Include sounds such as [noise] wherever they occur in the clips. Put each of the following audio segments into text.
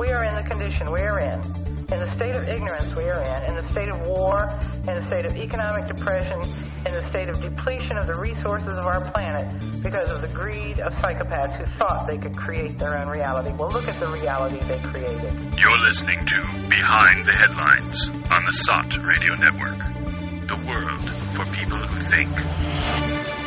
we are in the condition we are in, in the state of ignorance we are in, in the state of war, in the state of economic depression, in the state of depletion of the resources of our planet because of the greed of psychopaths who thought they could create their own reality. Well, look at the reality they created. You're listening to Behind the Headlines on the SOTT Radio Network. The world for people who think.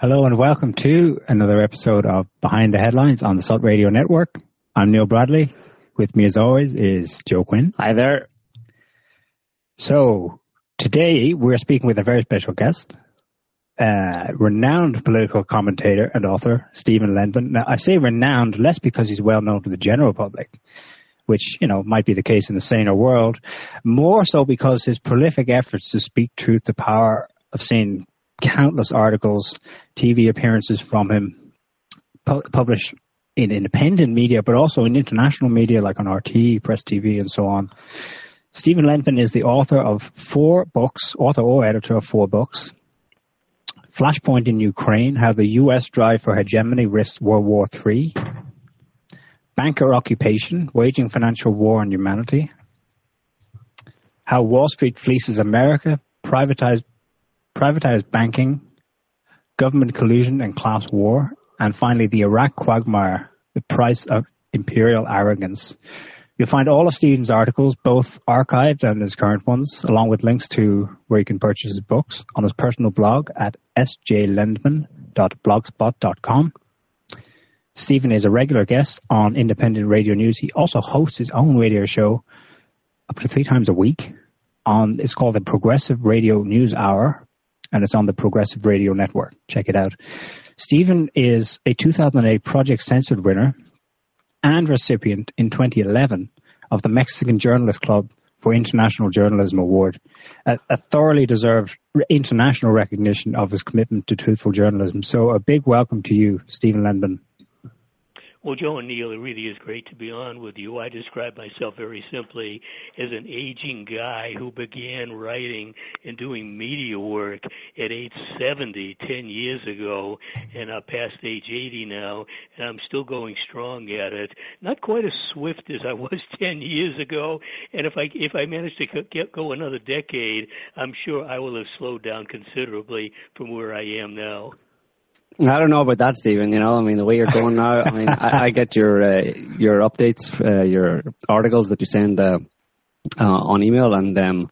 Hello and welcome to another episode of Behind the Headlines on the SOTT Radio Network. I'm Neil Bradley. With me as always is Joe Quinn. Hi there. So today we're speaking with a very special guest, uh, renowned political commentator and author Stephen Lendman. Now I say renowned less because he's well known to the general public, which, you know, might be the case in the saner world, more so because his prolific efforts to speak truth to power have seen countless articles, TV appearances from him, pu- published in independent media, but also in international media like on RT, Press TV, and so on. Stephen Lendman is the author of four books, author or editor of four books. Flashpoint in Ukraine, How the U.S. Drive for Hegemony Risks World War III. Banker Occupation, Waging Financial War on Humanity. How Wall Street Fleeces America, Privatized privatized banking, government collusion and class war, and finally the Iraq quagmire, the price of imperial arrogance. You'll find all of Stephen's articles, both archived and his current ones, along with links to where you can purchase his books on his personal blog at sjlendman.blogspot.com. Stephen is a regular guest on Independent Radio News. He also hosts his own radio show up to three times a week on, it's called the Progressive Radio News Hour and it's on the Progressive Radio Network. Check it out. Stephen is a 2008 Project Censored winner and recipient in 2011 of the Mexican Journalist Club for International Journalism Award, a, a, thoroughly deserved international recognition of his commitment to truthful journalism. So a big welcome to you, Stephen Lendman. Well, Joe and Neil, it really is great to be on with you. I describe myself very simply as an aging guy who began writing and doing media work at age 70, 10 years ago, and I'm past age 80 now, and I'm still going strong at it. Not quite as swift as I was [laughs] 10 years ago, and if I if I manage to get go another decade, I'm sure I will have slowed down considerably from where I am now. I don't know about that, Stephen. You know, I mean, the way you're going now. I mean, I, I get your uh, your updates, uh, your articles that you send uh, uh on email, and um,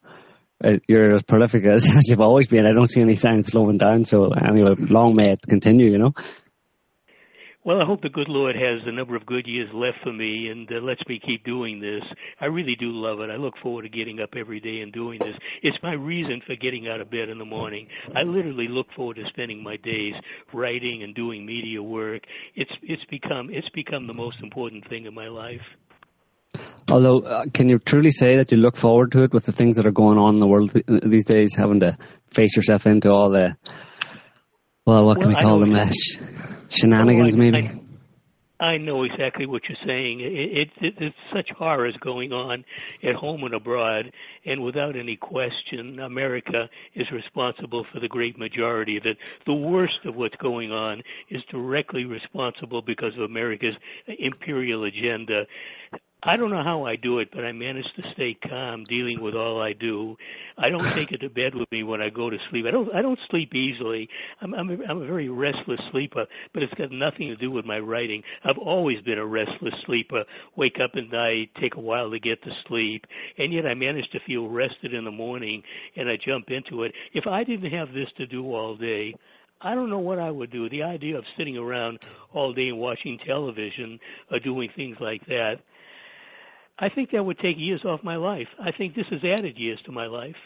uh, you're as prolific as, [laughs] as, you've always been. I don't see any signs slowing down. So, anyway, long may it continue. You know. Well, I hope the good Lord has a number of good years left for me and uh, lets me keep doing this. I really do love it. I look forward to getting up every day and doing this. It's my reason for getting out of bed in the morning. I literally look forward to spending my days writing and doing media work. It's it's become it's become the most important thing in my life. Although, uh, can you truly say that you look forward to it with the things that are going on in the world these days, having to face yourself into all the well, what can well, we call them? Uh, shenanigans, oh, I, maybe. I, I know exactly what you're saying. It, it, it, it's such horrors going on at home and abroad, and without any question, America is responsible for the great majority of it. The worst of what's going on is directly responsible because of America's imperial agenda. I don't know how I do it, but I manage to stay calm dealing with all I do. I don't [laughs] take it to bed with me when I go to sleep. I don't I don't sleep easily. I'm I'm a, I'm a very restless sleeper, but it's got nothing to do with my writing. I've always been a restless sleeper. Wake up at night, take a while to get to sleep, and yet I manage to feel rested in the morning and I jump into it. If I didn't have this to do all day, I don't know what I would do. The idea of sitting around all day and watching television or doing things like that I think that would take years off my life. I think this has added years to my life.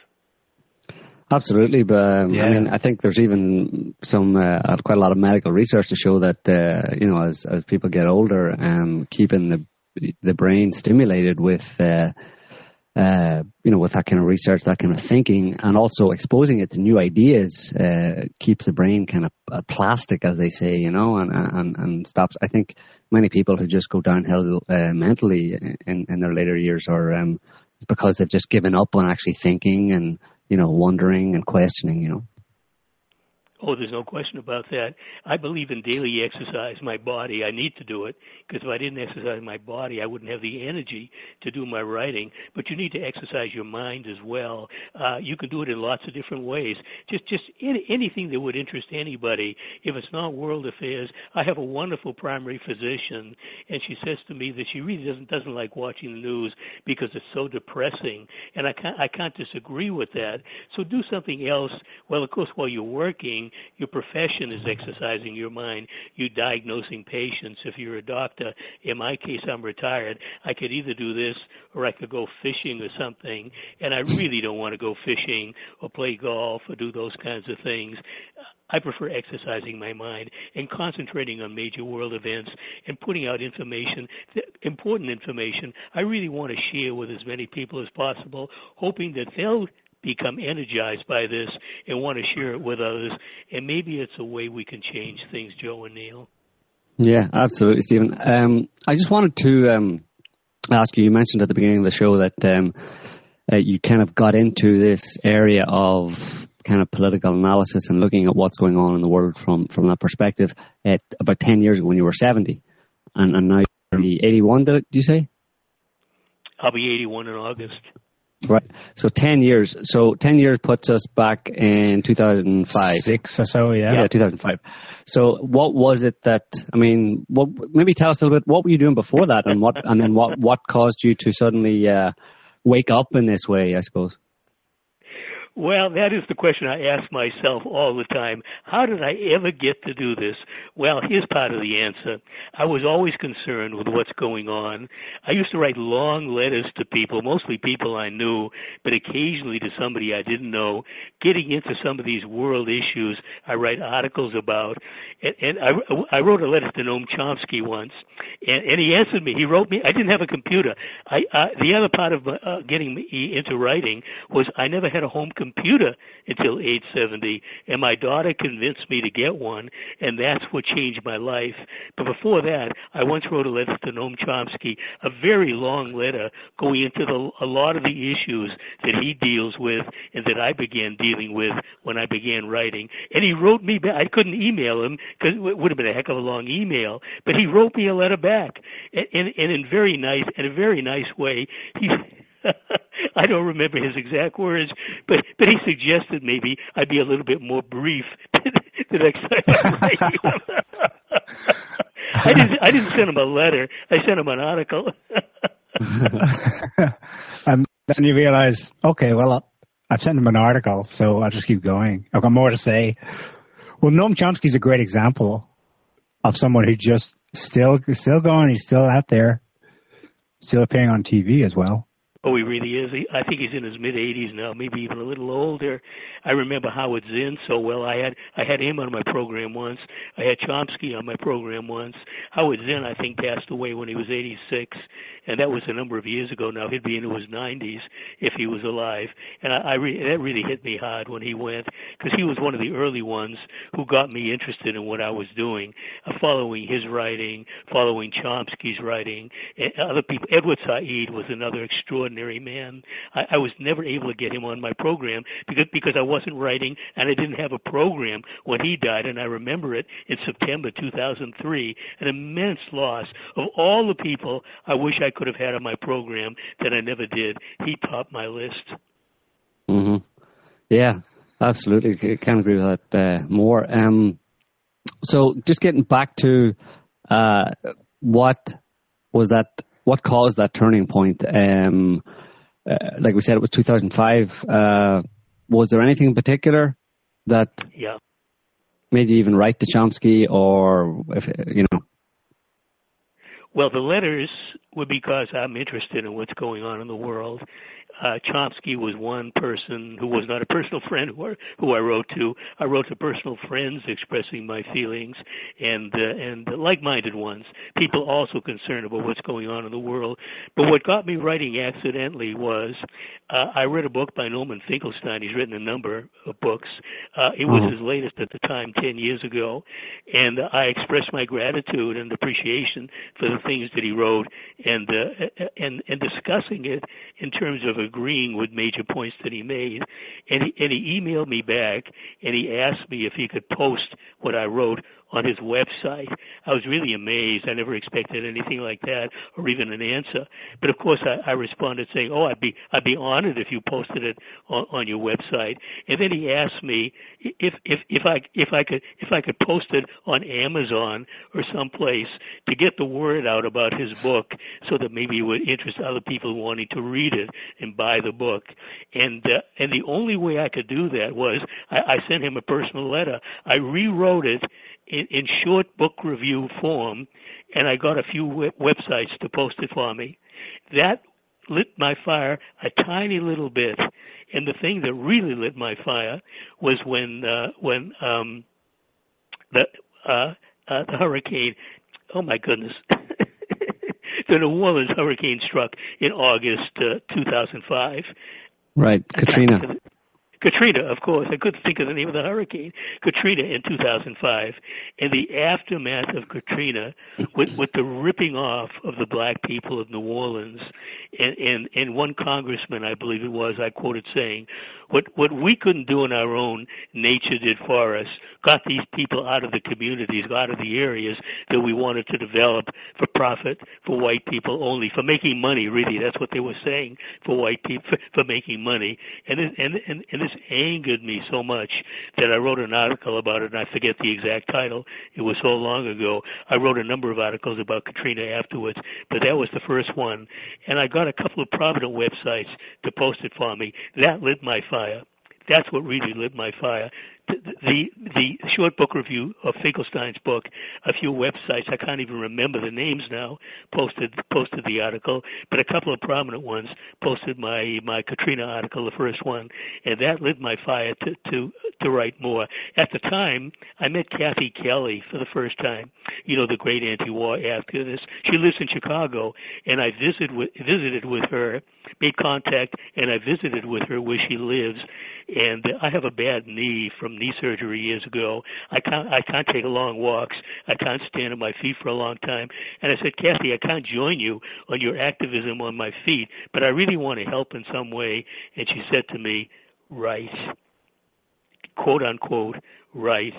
Absolutely, but um, yeah. I mean, I think there's even some uh, quite a lot of medical research to show that uh, you know as as people get older, um, keeping the the brain stimulated with uh, uh, you know, with that kind of research, that kind of thinking, and also exposing it to new ideas uh, keeps the brain kind of uh, plastic, as they say, you know, and, and and stops. I think many people who just go downhill uh, mentally in, in their later years are um, because they've just given up on actually thinking and you know, wondering and questioning, you know. Oh, there's no question about that. I believe in daily exercise. My body, I need to do it because if I didn't exercise my body, I wouldn't have the energy to do my writing. But you need to exercise your mind as well. Uh, you can do it in lots of different ways. Just, just any, anything that would interest anybody. If it's not world affairs, I have a wonderful primary physician, and she says to me that she really doesn't doesn't like watching the news because it's so depressing, and I can't I can't disagree with that. So do something else. Well, of course, while you're working your profession is exercising your mind. You diagnosing patients. If you're a doctor, in my case, I'm retired. I could either do this or I could go fishing or something. And I really don't want to go fishing or play golf or do those kinds of things. I prefer exercising my mind and concentrating on major world events and putting out information, important information I really want to share with as many people as possible, hoping that they'll become energized by this and want to share it with others. And maybe it's a way we can change things, Joe and Neil. Yeah, absolutely, Stephen. Um, I just wanted to um, ask you. You mentioned at the beginning of the show that um, uh, you kind of got into this area of kind of political analysis and looking at what's going on in the world from from that perspective at about ten years ago when you were seventy, and, and now you're eighty one. Did you say? I'll be eighty one in August. Right. So 10 years. So 10 years puts us back in 2005. Six or so, yeah. Yeah, 2005. So what was it that, I mean, what, maybe tell us a little bit, what were you doing before that and what, and then what, what caused you to suddenly, uh, wake up in this way, I suppose? Well, that is the question I ask myself all the time. How did I ever get to do this? Well, here's part of the answer. I was always concerned with what's going on. I used to write long letters to people, mostly people I knew, but occasionally to somebody I didn't know, getting into some of these world issues I write articles about. And, and I, I wrote a letter to Noam Chomsky once, and, and he answered me. He wrote me. I didn't have a computer. I, I the other part of uh, getting me into writing was I never had a home computer until age 70, and my daughter convinced me to get one, and that's what changed my life. But before that, I once wrote a letter to Noam Chomsky, a very long letter going into the, a lot of the issues that he deals with and that I began dealing with when I began writing. And he wrote me back. I couldn't email him because it would have been a heck of a long email, but he wrote me a letter back, and, and, and in very nice, in a very nice way. He [laughs] I don't remember his exact words, but but he suggested maybe I'd be a little bit more brief the next time I. [laughs] I didn't I didn't send him a letter. I sent him an article. [laughs] and then you realize, okay, well, I've sent him an article, so I'll just keep going. I've got more to say. Well, Noam Chomsky's a great example of someone who just still still going. He's still out there, still appearing on TV as well. Oh, he really is. I think he's in his mid 80s now, maybe even a little older. I remember Howard Zinn so well. I had I had him on my program once. I had Chomsky on my program once. Howard Zinn, I think, passed away when he was 86, and that was a number of years ago. Now he'd be into his 90s if he was alive, and I, I re- that really hit me hard when he went because he was one of the early ones who got me interested in what I was doing, uh, following his writing, following Chomsky's writing, and other people. Edward Said was another extraordinary man. I, I was never able to get him on my program because because I wasn't writing and I didn't have a program when he died, and I remember it in September 2003. An immense loss of all the people I wish I could have had on my program that I never did. He topped my list. hmm Yeah, absolutely. I can't agree with that uh, more. Um, so, just getting back to uh, what was that? What caused that turning point? Um, uh, like we said, it was 2005. Uh, was there anything in particular that yeah. made you even write to Chomsky, or if you know? Well, the letters were because I'm interested in what's going on in the world, uh, Chomsky was one person who was not a personal friend who, who I wrote to. I wrote to personal friends expressing my feelings and uh, and like-minded ones, people also concerned about what's going on in the world. But what got me writing accidentally was uh, I read a book by Norman Finkelstein. He's written a number of books. Uh, it was mm-hmm. his latest at the time, 10 years ago, and I expressed my gratitude and appreciation for the things that he wrote and uh, and and discussing it in terms of a agreeing with major points that he made. And he, and he emailed me back and he asked me if he could post what I wrote on his website. I was really amazed. I never expected anything like that or even an answer. But of course, I, I responded saying, "Oh, I'd be I'd be honored if you posted it on, on your website." And then he asked me if if if I if I could if I could post it on Amazon or someplace to get the word out about his book, so that maybe it would interest other people wanting to read it and buy the book. And uh, and the only way I could do that was I, I sent him a personal letter. I rewrote it in, in short book review form, and I got a few web- websites to post it for me. That lit my fire a tiny little bit, and the thing that really lit my fire was when uh, when um, the uh, uh, the hurricane. Oh my goodness. [laughs] the New Orleans hurricane struck in August uh, 2005. Right, Katrina. Katrina, of course. I couldn't think of the name of the hurricane. Katrina in 2005, and the aftermath of Katrina, with with the ripping off of the black people of New Orleans, and and and one congressman, I believe it was, I quoted saying, "What what we couldn't do on our own, nature did for us. Got these people out of the communities, out of the areas that we wanted to develop for profit for white people only, for making money. Really, that's what they were saying for white people for, for making money, and it, and and and this angered me so much that I wrote an article about it, and I forget the exact title. It was so long ago. I wrote a number of articles about Katrina afterwards, but that was the first one. And I got a couple of prominent websites to post it for me. That lit my fire. That's what really lit my fire the the short book review of Finkelstein's book, a few websites I can't even remember the names now posted posted the article, but a couple of prominent ones posted my my Katrina article, the first one, and that lit my fire to to to write more. At the time, I met Kathy Kelly for the first time. You know, the great anti-war activist. She lives in Chicago, and I visited with visited with her, made contact, and I visited with her where she lives. And I have a bad knee from knee surgery years ago. I can't I can't take long walks. I can't stand on my feet for a long time. And I said, Kathy, I can't join you on your activism on my feet, but I really want to help in some way. And she said to me, right quote unquote right,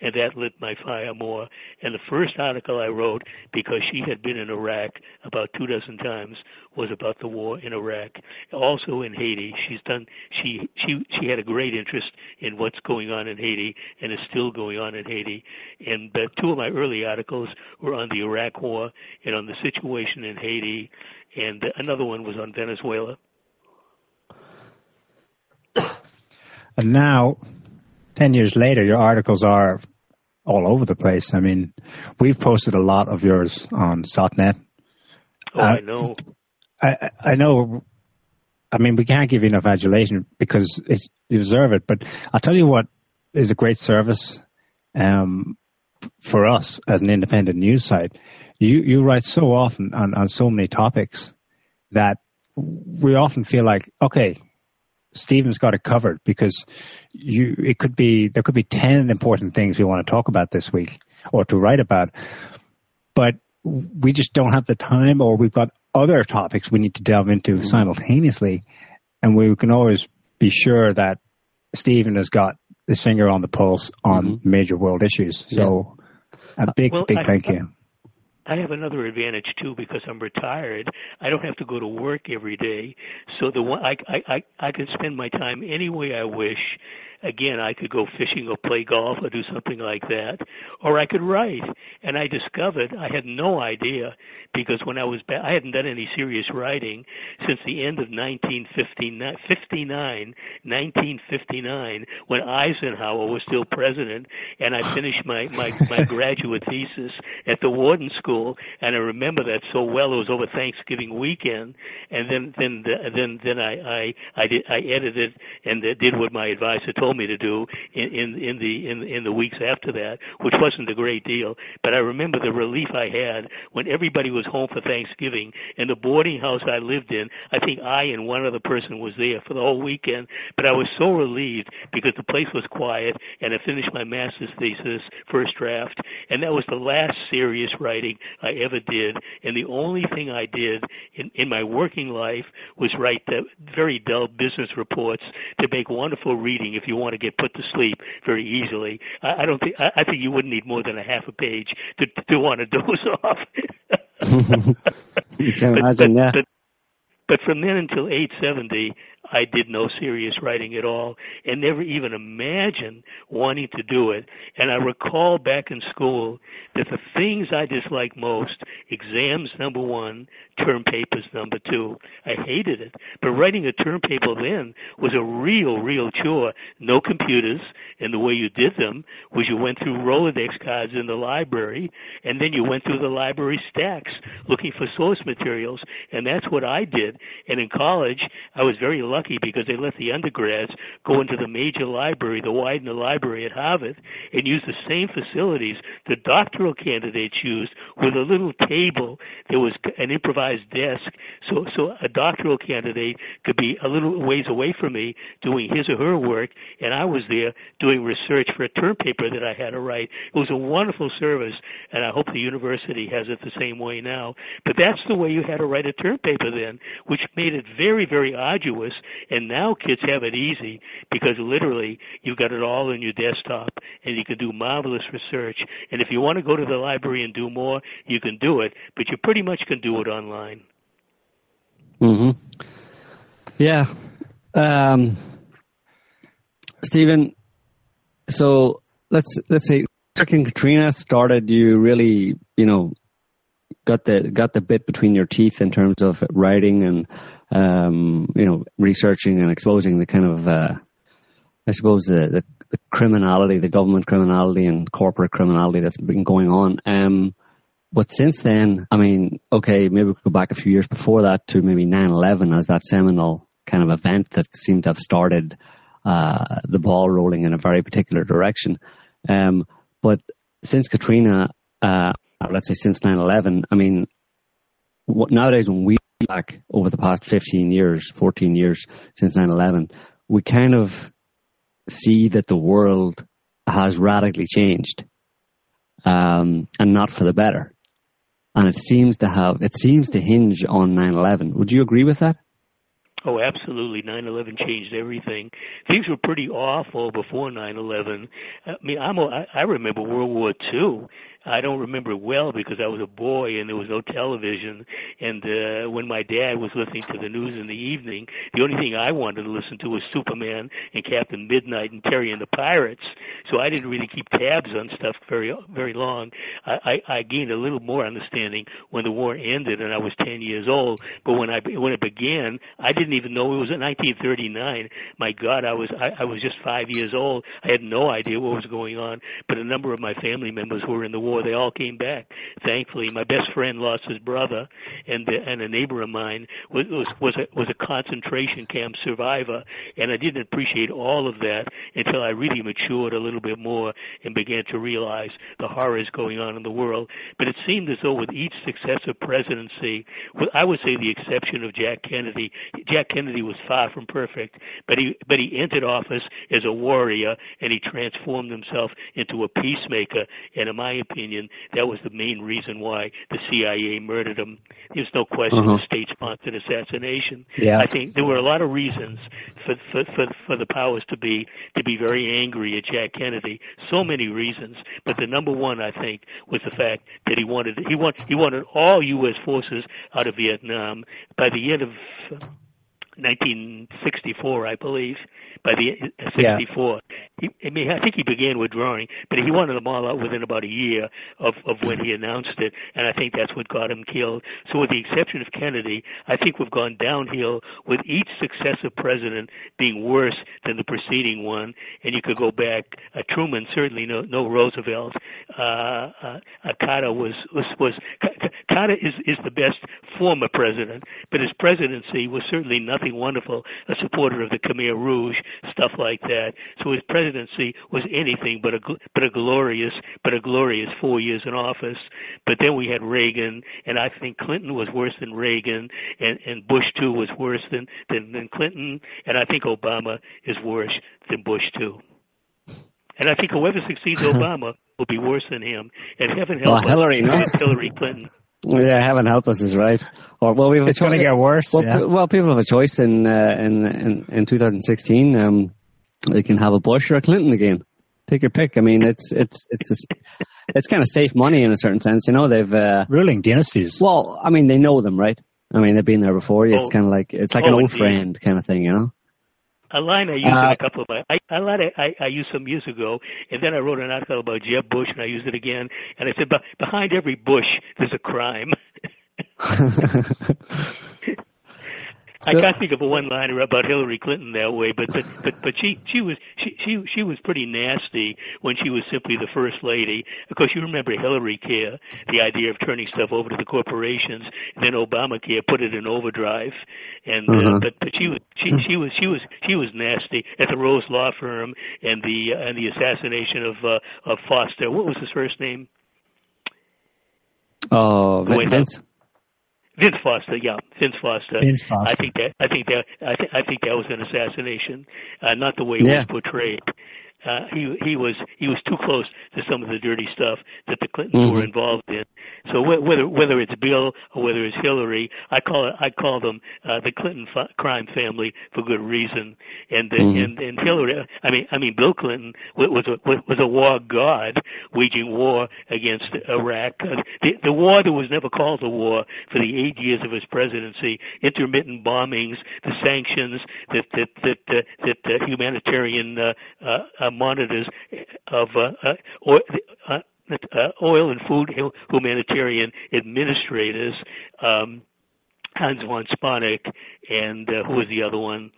and that lit my fire more. And the first article I wrote, because she had been in Iraq about two dozen times, was about the war in Iraq. Also in Haiti, she's done. She she she had a great interest in what's going on in Haiti, and is still going on in Haiti. And uh, two of my early articles were on the Iraq War and on the situation in Haiti, and another one was on Venezuela. [coughs] And now 10 years later, your articles are all over the place. I mean, we've posted a lot of yours on SOTNet. Oh, uh, I know. I, I know. I mean, we can't give you enough adulation because you deserve it. But I'll tell you what is a great service um, for us as an independent news site. You you write so often on, on so many topics that we often feel like, okay, Stephen's got it covered because you it could be there could be ten important things we want to talk about this week or to write about, but we just don't have the time or we've got other topics we need to delve into mm-hmm. simultaneously, and we can always be sure that Stephen has got his finger on the pulse on mm-hmm. major world issues. So yeah. a big, well, big I, thank you. I have another advantage too because I'm retired. I don't have to go to work every day, so the one I I I, I can spend my time any way I wish again, I could go fishing or play golf or do something like that, or I could write. And I discovered I had no idea because when I was back, I hadn't done any serious writing since the end of 1959, 59, 1959, when Eisenhower was still president, and I finished my my my [laughs] graduate thesis at the Wharton School, and I remember that so well. It was over Thanksgiving weekend, and then then then then I I I did I edited and did what my advisor told told me to do in, in in the in in the weeks after that, which wasn't a great deal. But I remember the relief I had when everybody was home for Thanksgiving and the boarding house I lived in. I think I and one other person was there for the whole weekend. But I was so relieved because the place was quiet and I finished my master's thesis first draft, and that was the last serious writing I ever did. And the only thing I did in in my working life was write the very dull business reports to make wonderful reading if you want to get put to sleep very easily. I, I don't think I, I think you wouldn't need more than a half a page to to want to [laughs] doze off. [laughs] you can imagine, but, yeah. But, but from then until 870, I did no serious writing at all and never even imagined wanting to do it. And I hmm. recall back in school that the things I disliked most, exams number one, term papers number two, I hated it. But writing a term paper then was a real, real chore. No computers, and the way you did them was you went through Rolodex cards in the library, and then you went through the library stacks looking for source materials, and that's what I did. And in college, I was very lucky because they let the undergrads go into the major library, the Widener Library at Harvard, and use the same facilities the doctoral candidates used with a little table. There was an improvised desk, so so a doctoral candidate could be a little ways away from me doing his or her work, and I was there doing research for a term paper that I had to write. It was a wonderful service, and I hope the university has it the same way now. But that's the way you had to write a term paper then, which made it very, very arduous. And now kids have it easy because literally you've got it all in your desktop and you can do marvelous research. And if you want to go to the library and do more, you can do it, but you pretty much can do it online. Mhm. Yeah. Um, Stephen, so let's let's say Hurricane Katrina started you really, you know, got the got the bit between your teeth in terms of writing and um, you know researching and exposing the kind of uh, I suppose the, the, the criminality, the government criminality and corporate criminality that's been going on. Um, but since then, I mean, okay, maybe we could go back a few years before that to maybe 9/11 as that seminal kind of event that seemed to have started uh, the ball rolling in a very particular direction. Um, but since Katrina, uh, let's say since 9/11, I mean, what, nowadays when we back over the past 15 years, 14 years since 9/11, we kind of see that the world has radically changed, um, and not for the better. And it seems to have, it seems to hinge on 9/11. Would you agree with that? Oh, absolutely. 9/11 changed everything. Things were pretty awful before 9/11. I mean, I'm a, I remember World War II. I don't remember well because I was a boy and there was no television. And uh, when my dad was listening to the news in the evening, the only thing I wanted to listen to was Superman and Captain Midnight and Terry and the Pirates. So I didn't really keep tabs on stuff very very long. I, I, I gained a little more understanding when the war ended and I was 10 years old. But when I when it began, I didn't even know it was in 1939. My God, I was I, I was just five years old. I had no idea what was going on. But a number of my family members were in the war, they all came back. Thankfully, my best friend lost his brother, and the, and a neighbor of mine was was was a, was a concentration camp survivor, and I didn't appreciate all of that until I really matured a little bit more and began to realize the horrors going on in the world. But it seemed as though with each successive presidency, with I would say the exception of Jack Kennedy, Jack Kennedy was far from perfect, but he but he entered office as a warrior and he transformed himself into a peacemaker. And in my opinion, that was the main reason why the CIA murdered him. There's no question Uh-huh. of state-sponsored assassination. Yeah. I think there were a lot of reasons for for for, for the powers to be to be very angry at Jack Kennedy. So many reasons, but the number one I think was the fact that he wanted he want he wanted all U.S. forces out of Vietnam by the end of 1964, I believe. By the uh, 64, he, I mean, I think he began withdrawing, but he wanted them all out within about a year of of when he announced it, and I think that's what got him killed. So, with the exception of Kennedy, I think we've gone downhill with each successive president being worse than the preceding one. And you could go back. Uh, Truman certainly no no Roosevelt. Uh, uh, Carter was was was Carter is is the best former president, but his presidency was certainly nothing wonderful. A supporter of the Khmer Rouge, stuff like that. So his presidency was anything but a but a glorious but a glorious four years in office. But then we had Reagan, and I think Clinton was worse than Reagan, and and Bush too was worse than than, than Clinton, and I think Obama is worse than Bush too. And I think whoever succeeds [laughs] Obama will be worse than him. And heaven help well, us, Hillary, [laughs] no? Hillary Clinton. Yeah, heaven help us is right. Or well, we have it's going to get worse. Well, yeah. well, people have a choice in uh, in, in in 2016. Um, they can have a Bush or a Clinton again. Take your pick. I mean, it's it's it's it's, it's kind of safe money in a certain sense. You know, they've uh, ruling dynasties. Well, I mean, they know them, right? I mean, they've been there before. It's Oh. kind of like it's like Oh, an old indeed. friend kind of thing, you know. A line I used Uh, in a couple of my, I, a line I, I, I used some years ago, and then I wrote an article about Jeb Bush, and I used it again, and I said, "Be- behind every bush, there's a crime. [laughs] [laughs] I can't think of a one-liner about Hillary Clinton that way, but but but but she she was she she she was pretty nasty when she was simply the first lady. Of course, you remember Hillary Care, the idea of turning stuff over to the corporations, and then Obamacare put it in overdrive, and uh, Mhm. but but she was she she was she was she was nasty at the Rose Law Firm and the uh, and the assassination of uh, of Foster. What was his first name? oh, Wait, Vince. Vince Foster, yeah, Vince Foster. Vince Foster. I think that I think that I, th- I think that was an assassination, uh, not the way it Yeah. was portrayed. Uh, he he was he was too close to some of the dirty stuff that the Clintons Mhm. were involved in. So wh- whether whether it's Bill or whether it's Hillary, I call it I call them uh, the Clinton f- crime family for good reason. And uh, Mhm. and and Hillary, I mean I mean Bill Clinton was a was a war god waging war against Iraq. Uh, the, the war that was never called a war for the eight years of his presidency, intermittent bombings, the sanctions that that that uh, that uh, humanitarian uh, uh, uh, monitors of uh, uh, oil, uh, uh, oil and food humanitarian administrators. Um, Hans von Sponeck and uh, who was the other one?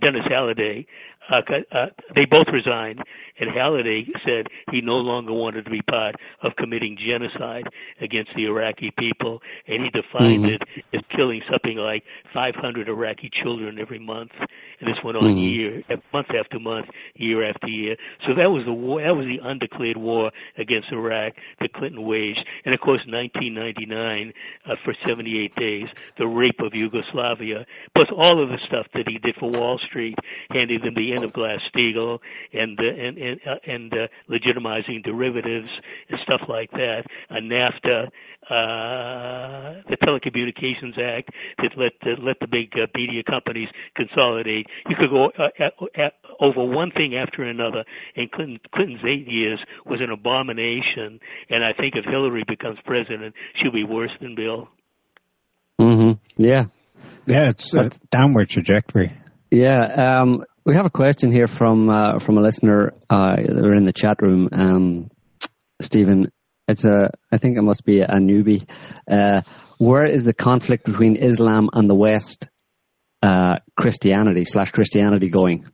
Dennis Halliday. Uh, uh, they both resigned, and Halliday said he no longer wanted to be part of committing genocide against the Iraqi people, and he defined Mhm. it as killing something like 500 Iraqi children every month. And this went on Mhm. year, month after month, year after year. So that was the war. That was the undeclared war against Iraq that Clinton waged, and of course, 1999 uh, for 78 days, the rape of Yugoslavia, plus all of the stuff that he did for Wall Street, handing them the end of Glass-Steagall and uh, and and, uh, and uh, legitimizing derivatives and stuff like that. Uh, NAFTA, uh, the Telecommunications Act that let that let the big uh, media companies consolidate. You could go uh, at, at, over one thing after another. And Clinton, Clinton's eight years was an abomination. And I think if Hillary becomes president, she'll be worse than Bill. Mm-hmm. Yeah, Yeah, it's a downward trajectory. yeah. Um, we have a question here from uh, from a listener. Uh, they're in the chat room. Um, Stephen, it's a. I think it must be a newbie. Uh, where is the conflict between Islam and the West, uh, Christianity slash Christianity going?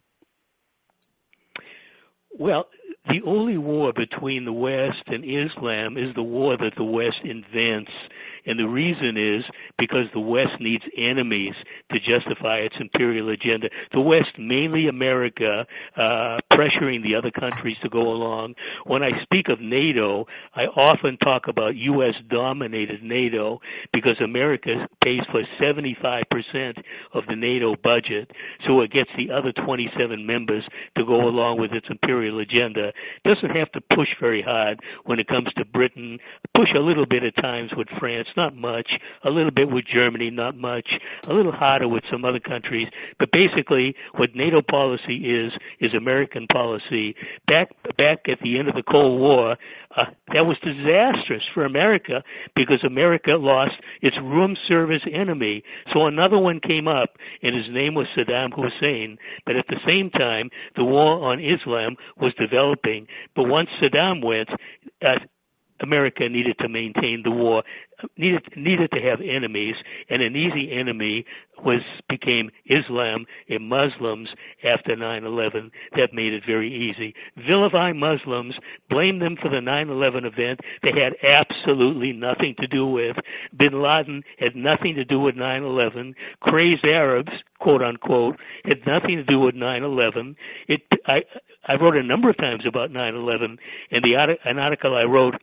Well, the only war between the West and Islam is the war that the West invents. And the reason is because the West needs enemies to justify its imperial agenda. The West, mainly America, uh, pressuring the other countries to go along. When I speak of NATO, I often talk about U.S. dominated NATO because America pays for 75% of the NATO budget, so it gets the other 27 members to go along with its imperial agenda. Doesn't have to push very hard when it comes to Britain. Push a little bit at times with France, not much. A little bit with Germany, not much. A little harder with some other countries. But basically, what NATO policy is is American policy. Back back at the end of the Cold War, uh, that was disastrous for America because America lost its room service enemy. So another one came up, and his name was Saddam Hussein. But at the same time, the war on Islam was developing. But once Saddam went, uh, America needed to maintain the war, needed needed to have enemies, and an easy enemy was became Islam and Muslims after 9/11. That made it very easy. Vilify Muslims, blame them for the 9/11 event they had absolutely nothing to do with. Bin Laden had nothing to do with 9/11. Crazed Arabs, quote unquote, had nothing to do with 9/11. It I I wrote a number of times about 9/11, and the an article I wrote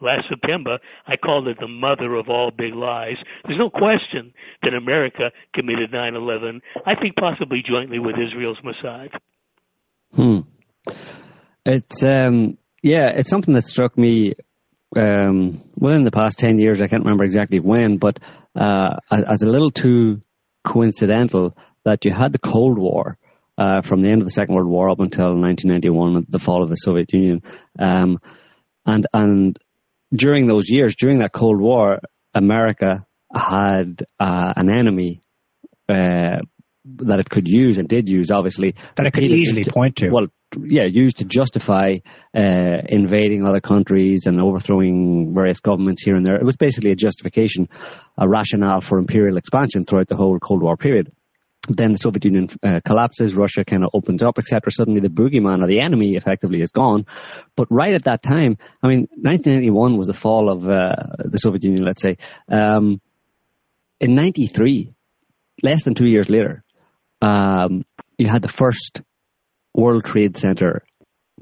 last September, I called it the mother of all big lies. There's no question that America committed 9/11. I think possibly jointly with Israel's Mossad. Hmm. It's um, yeah, it's something that struck me um, within the past ten years. I can't remember exactly when, but uh, as a little too coincidental that you had the Cold War. Uh, from the end of the Second World War up until 1991, the fall of the Soviet Union, um, and and during those years, during that Cold War, America had uh, an enemy uh, that it could use and did use, obviously. That it could easily to, point to. Well, yeah, used to justify uh, invading other countries and overthrowing various governments here and there. It was basically a justification, a rationale for imperial expansion throughout the whole Cold War period then the Soviet Union uh, collapses, Russia kind of opens up, etc. Suddenly the boogeyman or the enemy effectively is gone. But right at that time, I mean, 1991 was the fall of uh, the Soviet Union, let's say. Um, in 93, less than two years later, um, you had the first World Trade Center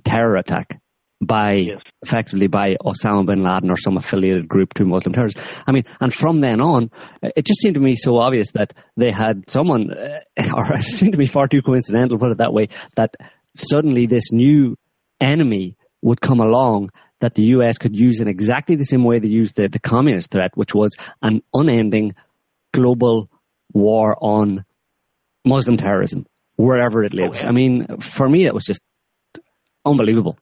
terror attack by yes. effectively by Osama bin Laden or some affiliated group to Muslim terrorists. I mean, and from then on, it just seemed to me so obvious that they had someone, [laughs] or it seemed to be far too coincidental, put it that way, that suddenly this new enemy would come along that the US could use in exactly the same way they used the, the communist threat, which was an unending global war on Muslim terrorism, wherever it lives. Oh, yeah. I mean, for me, it was just unbelievable.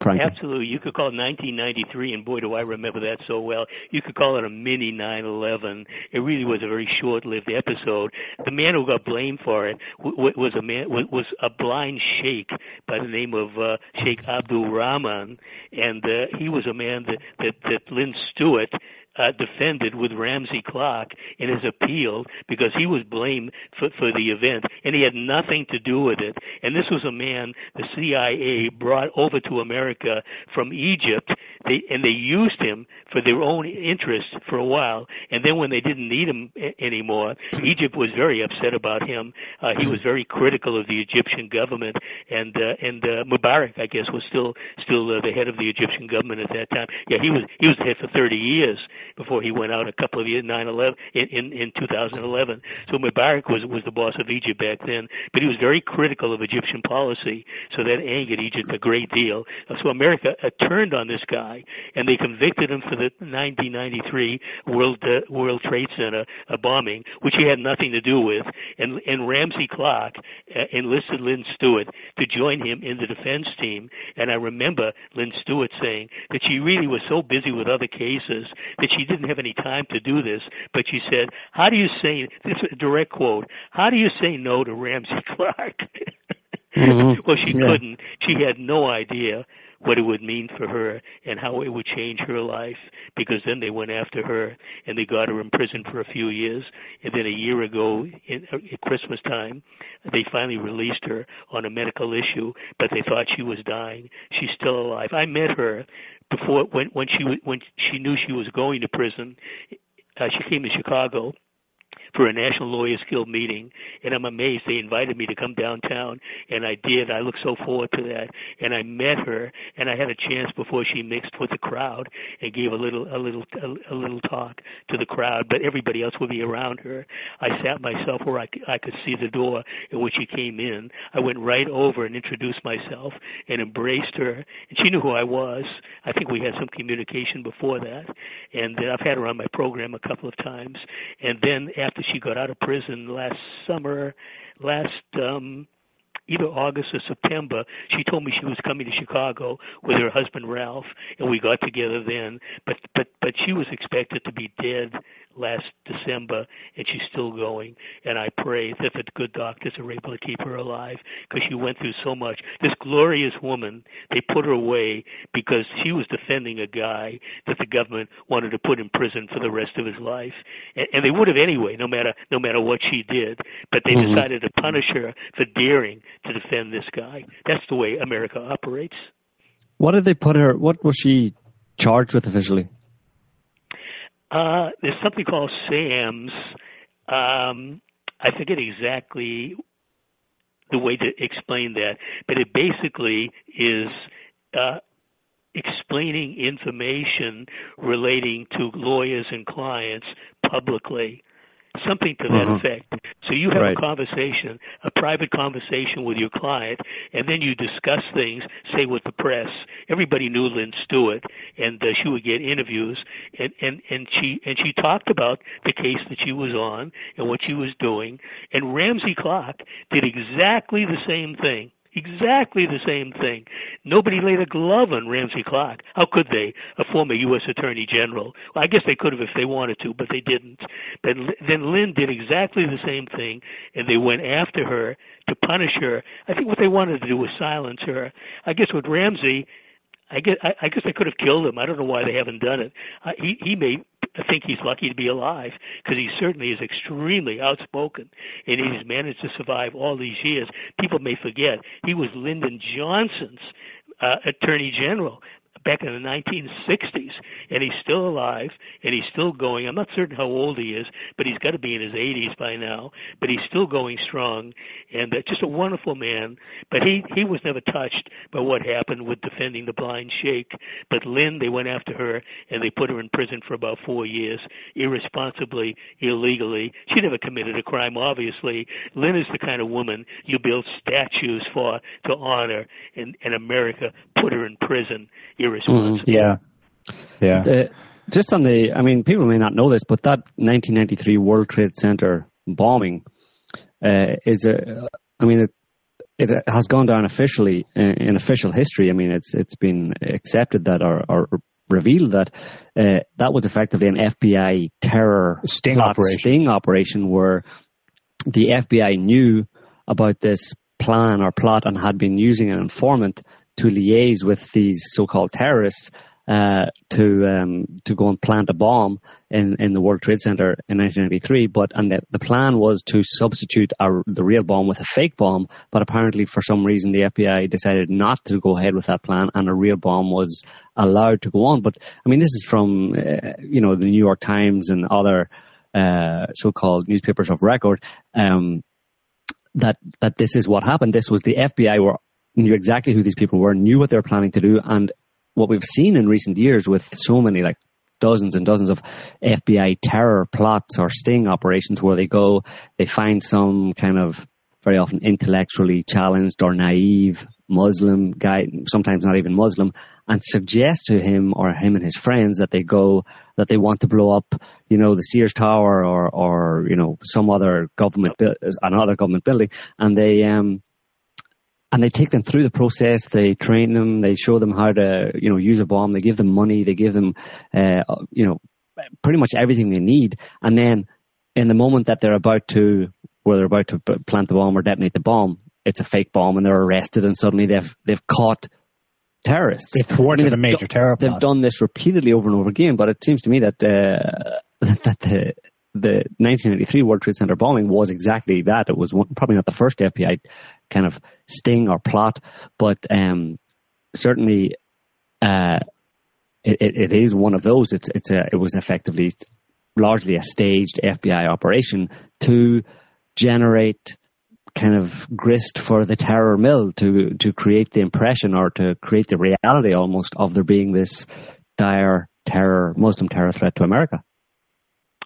Frankly. Absolutely. You could call it 1993, and boy, do I remember that so well. You could call it a mini 9/11. It really was a very short-lived episode. The man who got blamed for it was a man was a blind sheikh by the name of uh, Sheikh Abdul Rahman, and uh, he was a man that that, that Lynn Stewart uh, defended with Ramsey Clark in his appeal because he was blamed for, for the event and he had nothing to do with it. And this was a man the CIA brought over to America from Egypt, they, and they used him for their own interests for a while. And then when they didn't need him a- anymore, Egypt was very upset about him. Uh, he was very critical of the Egyptian government, and uh, and uh, Mubarak, I guess, was still still uh, the head of the Egyptian government at that time. Yeah, he was he was head for 30 years before he went out a couple of years, 9/11 in, in in 2011. So Mubarak was was the boss of Egypt back then, but he was very critical of Egyptian policy, so that angered Egypt a great deal. So America uh, turned on this guy, and they convicted him for the 1993 World uh, World Trade Center uh, bombing, which he had nothing to do with, and and Ramsey Clark uh, enlisted Lynn Stewart to join him in the defense team, and I remember Lynn Stewart saying that she really was so busy with other cases that she didn't have any time to do this, but she said, "How do you say this?" Is a direct quote. How do you say no to Ramsey [laughs] Clark? mm-hmm. [laughs] well, she yeah. couldn't. She had no idea what it would mean for her and how it would change her life because then they went after her and they got her in prison for a few years. And then a year ago in, at Christmas time they finally released her on a medical issue but they thought she was dying. She's still alive. I met her before when when she when she knew she was going to prison. Uh, she came to Chicago for a National Lawyers Guild meeting, and I'm amazed they invited me to come downtown, and I did. I look so forward to that, and I met her, and I had a chance before she mixed with the crowd and gave a little a little a, a little talk to the crowd, but everybody else would be around her. I sat myself where I, I could see the door in which she came in. I went right over and introduced myself and embraced her, and she knew who I was. I think we had some communication before that, and I've had her on my program a couple of times. And then after she got out of prison last summer, last um either August or September, she told me she was coming to Chicago with her husband Ralph, and we got together then. But but but she was expected to be dead last December, and she's still going. And I pray that the good doctors are able to keep her alive because she went through so much. This glorious woman, they put her away because she was defending a guy that the government wanted to put in prison for the rest of his life, and, and they would have anyway, no matter no matter what she did. But they mm-hmm. decided to punish her for daring to defend this guy. That's the way America operates. What did they put her? What was she charged with officially? Uh, there's something called SAMS. Um, I forget exactly the way to explain that, but it basically is uh, explaining information relating to lawyers and clients publicly something to that mm-hmm. effect. So you have right. a conversation, a private conversation with your client, and then you discuss things, say with the press. Everybody knew Lynn Stewart, and uh, she would get interviews, and and and she and she talked about the case that she was on and what she was doing. And Ramsey Clark did exactly the same thing. Exactly the same thing. Nobody laid a glove on Ramsey Clark. How could they? A former U.S. Attorney General. Well, I guess they could have if they wanted to, but they didn't. But then Lynn did exactly the same thing, and they went after her to punish her. I think what they wanted to do was silence her. I guess with Ramsey, I guess I, I guess they could have killed him. I don't know why they haven't done it. Uh, he he may think he's lucky to be alive because he certainly is extremely outspoken and he's managed to survive all these years. People may forget he was Lyndon Johnson's uh, attorney general back in the 1960s, and he's still alive and he's still going. I'm not certain how old he is, but he's got to be in his 80s by now. But he's still going strong, and uh, just a wonderful man. But he he was never touched by what happened with defending the blind sheikh. But Lynn, they went after her and they put her in prison for about four years, irresponsibly, illegally. She never committed a crime, obviously. Lynn is the kind of woman you build statues for to honor, and, and America put her in prison irresponsible. Mm, yeah. Yeah. The, just on the, I mean, people may not know this, but that 1993 World Trade Center bombing uh, is a, I mean, it, it has gone down officially in, in, official history. I mean, it's it's been accepted that or, or revealed that uh, that was effectively an FBI terror sting operation. Sting operation where the FBI knew about this plan or plot and had been using an informant to liaise with these so-called terrorists uh, to um, to go and plant a bomb in, in the World Trade Center in 1993. But and the, the plan was to substitute our, the real bomb with a fake bomb. But apparently, for some reason, the FBI decided not to go ahead with that plan, and a real bomb was allowed to go on. But I mean, this is from uh, you know the New York Times and other uh, so-called newspapers of record. Um, that that this is what happened. This was the FBI were knew exactly who these people were, knew what they were planning to do, and what we've seen in recent years with so many like dozens and dozens of FBI terror plots or sting operations where they go, they find some kind of very often intellectually challenged or naive Muslim guy, sometimes not even Muslim, and suggest to him or him and his friends that they go, that they want to blow up, you know, the Sears Tower or, or, you know, some other government, another government building, and they, um, and they take them through the process. They train them. They show them how to, you know, use a bomb. They give them money. They give them, uh, you know, pretty much everything they need. And then, in the moment that they're about to, where they're about to plant the bomb or detonate the bomb, it's a fake bomb, and they're arrested. And suddenly they've they've caught terrorists. They've thwarted a major terror plot. They've done this repeatedly over and over again. But it seems to me that uh, [laughs] that the the 1983 World Trade Center bombing was exactly that. It was one, probably not the first FBI kind of sting or plot, but um, certainly uh, it, it, is one of those. It's it's a, it was effectively largely a staged FBI operation to generate kind of grist for the terror mill to to create the impression or to create the reality almost of there being this dire terror Muslim terror threat to America.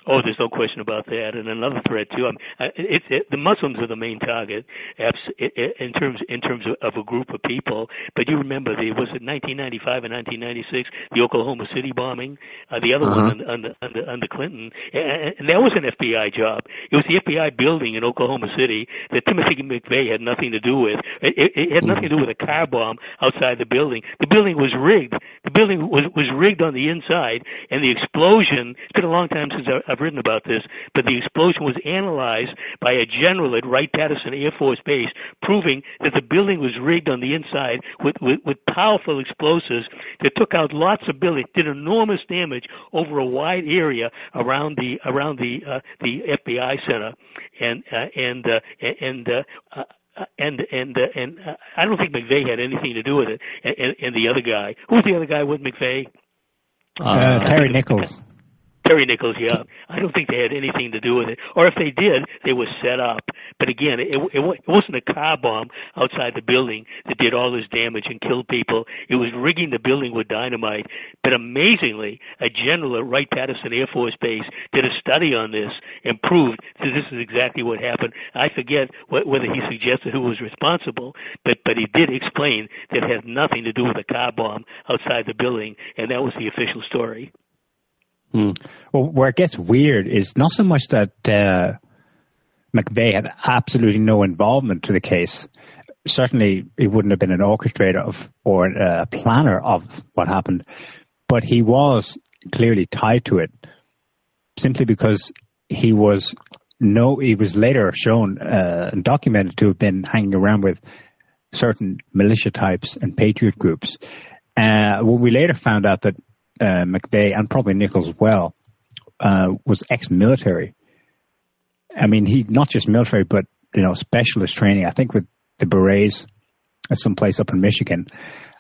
Oh, there's no question about that. And another threat too. I mean, it's it, the Muslims are the main target in terms in terms of, of a group of people. But you remember the was it 1995 and 1996 the Oklahoma City bombing, uh, the other uh-huh. one under under under Clinton, and, that was an FBI job. It was the FBI building in Oklahoma City that Timothy McVeigh had nothing to do with. It, it, it had nothing to do with a car bomb outside the building. The building was rigged. The building was was rigged on the inside, and the explosion. It's been a long time since I, I've written about this, but the explosion was analyzed by a general at Wright-Patterson Air Force Base, proving that the building was rigged on the inside with, with, with powerful explosives that took out lots of buildings, did enormous damage over a wide area around the around the uh, the FBI center, and uh, and uh, and uh, uh, and and uh, and uh, I don't think McVeigh had anything to do with it. And, and, and the other guy, who's the other guy with McVeigh? Uh, Terry Nichols. Terry Nichols, yeah. I don't think they had anything to do with it. Or if they did, they were set up. But again, it, it, it wasn't a car bomb outside the building that did all this damage and killed people. It was rigging the building with dynamite. But amazingly, a general at Wright-Patterson Air Force Base did a study on this and proved that this is exactly what happened. I forget what, whether he suggested who was responsible, but, but he did explain that it had nothing to do with a car bomb outside the building, and that was the official story. Hmm. Well, where it gets weird is not so much that uh, McVeigh had absolutely no involvement to the case. Certainly, he wouldn't have been an orchestrator of or a planner of what happened, but he was clearly tied to it simply because he was no. He was later shown uh, and documented to have been hanging around with certain militia types and patriot groups. Uh, well, we later found out that uh, McVeigh and probably Nichols as well uh, was ex-military. I mean, he not just military, but you know, specialist training. I think with the Berets at some place up in Michigan,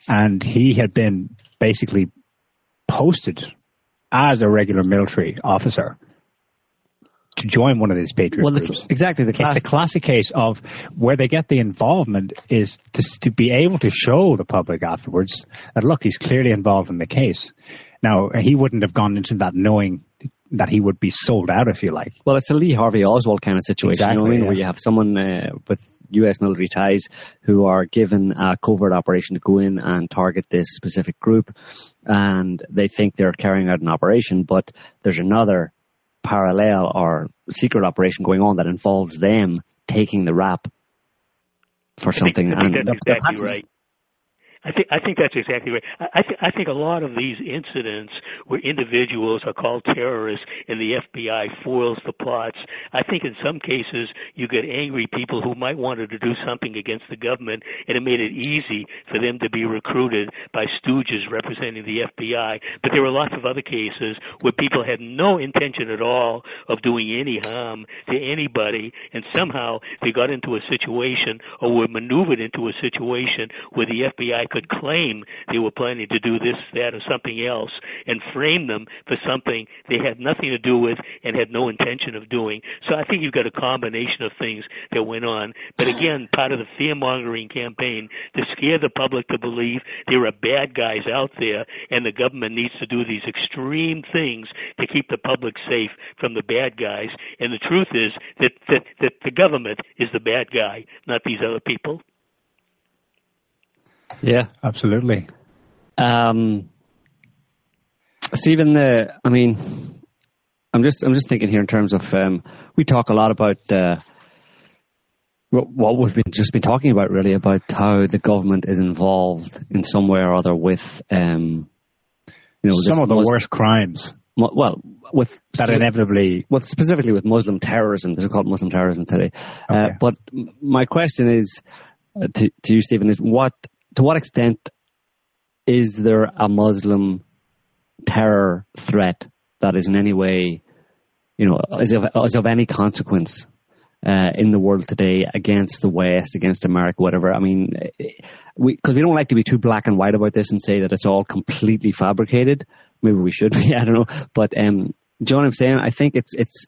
and he had been basically posted as a regular military officer to join one of these patriot well, groups. exactly. The class- it's the classic case of where they get the involvement is to, to be able to show the public afterwards that look, he's clearly involved in the case. Now, he wouldn't have gone into that knowing that he would be sold out, if you like. Well, it's a Lee Harvey Oswald kind of situation, exactly, you know I mean? Yeah. Where you have someone uh, with U.S. military ties who are given a covert operation to go in and target this specific group, and they think they're carrying out an operation, but there's another parallel or secret operation going on that involves them taking the rap for I think, something. I think and that's exactly right. I think I think that's exactly right. I th- I think a lot of these incidents where individuals are called terrorists and the FBI foils the plots. I think in some cases you get angry people who might wanted to do something against the government, and it made it easy for them to be recruited by stooges representing the FBI. But there were lots of other cases where people had no intention at all of doing any harm to anybody, and somehow they got into a situation or were maneuvered into a situation where the FBI could claim they were planning to do this, that, or something else, and frame them for something they had nothing to do with and had no intention of doing. So I think you've got a combination of things that went on. But again, part of the fear mongering campaign to scare the public to believe there are bad guys out there and the government needs to do these extreme things to keep the public safe from the bad guys. And the truth is that, that, that the government is the bad guy, not these other people. Yeah, absolutely. Um, Stephen, the I mean, I'm just I'm just thinking here in terms of um, we talk a lot about uh, what, what we've been just been talking about really about how the government is involved in some way or other with um, you know some of the Muslim, worst crimes. Well, with that inevitably, with specifically with Muslim terrorism, they're called Muslim terrorism today. Okay. Uh, but my question is uh, to to you, Stephen, is what to what extent is there a Muslim terror threat that is in any way, you know, is of, is of any consequence uh, in the world today against the West, against America, whatever? I mean, we because we don't like to be too black and white about this and say that it's all completely fabricated. Maybe we should be. [laughs] I don't know, but um, Do you know what I'm saying? I think it's it's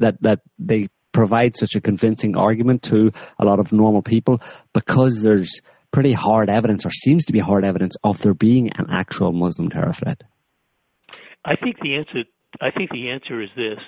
that that they provide such a convincing argument to a lot of normal people because there's pretty hard evidence, or seems to be hard evidence, of there being an actual Muslim terror threat. I think the answer. I think the answer is this: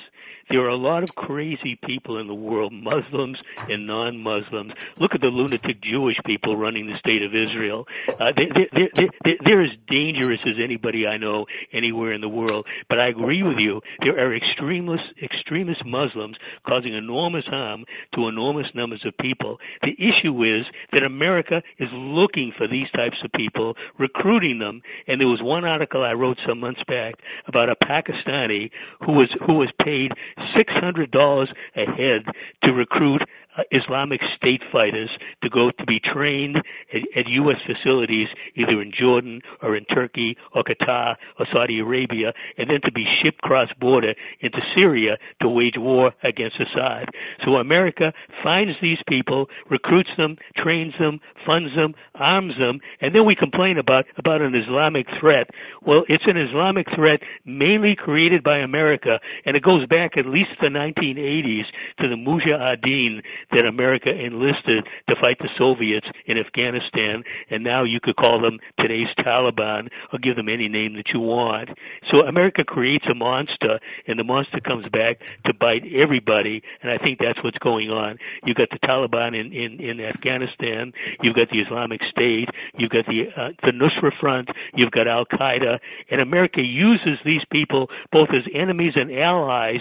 there are a lot of crazy people in the world, Muslims and non-Muslims. Look at the lunatic Jewish people running the state of Israel. Uh, they, they, they, they're as dangerous as anybody I know anywhere in the world. But I agree with you. There are extremist, extremist Muslims causing enormous harm to enormous numbers of people. The issue is that America is looking for these types of people, recruiting them. And there was one article I wrote some months back about a Pakistani who was who was paid $600 a head to recruit Islamic State fighters to go to be trained at, at U.S. facilities, either in Jordan or in Turkey or Qatar or Saudi Arabia, and then to be shipped cross border into Syria to wage war against Assad. So America finds these people, recruits them, trains them, funds them, arms them, and then we complain about, about an Islamic threat. Well, it's an Islamic threat mainly created by America, and it goes back at least the 1980s to the Mujahideen that America enlisted to fight the Soviets in Afghanistan, and now you could call them today's Taliban or give them any name that you want. So America creates a monster, and the monster comes back to bite everybody, and I think that's what's going on. You've got the Taliban in, in, in Afghanistan, you've got the Islamic State, you've got the, uh, the Nusra Front, you've got Al Qaeda, and America uses these people both as enemies and allies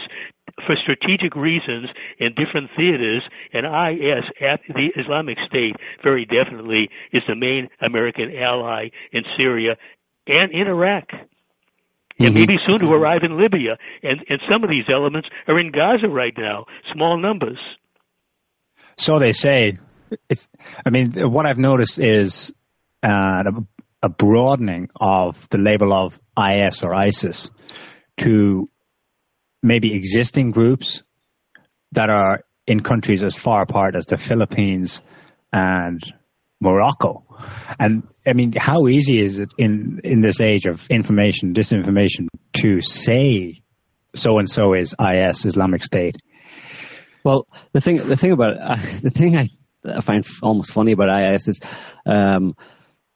for strategic reasons in different theaters, and IS, the Islamic State, very definitely is the main American ally in Syria and in Iraq. And mm-hmm. maybe soon to arrive in Libya. And, and some of these elements are in Gaza right now, small numbers. So they say. It's, I mean, what I've noticed is uh, a broadening of the label of IS or ISIS to maybe existing groups that are in countries as far apart as the Philippines and Morocco. And I mean, how easy is it in, in this age of information, disinformation, to say so and so is IS, Islamic State? Well, the thing, the thing about uh, the thing I, I, find almost funny about IS is, um,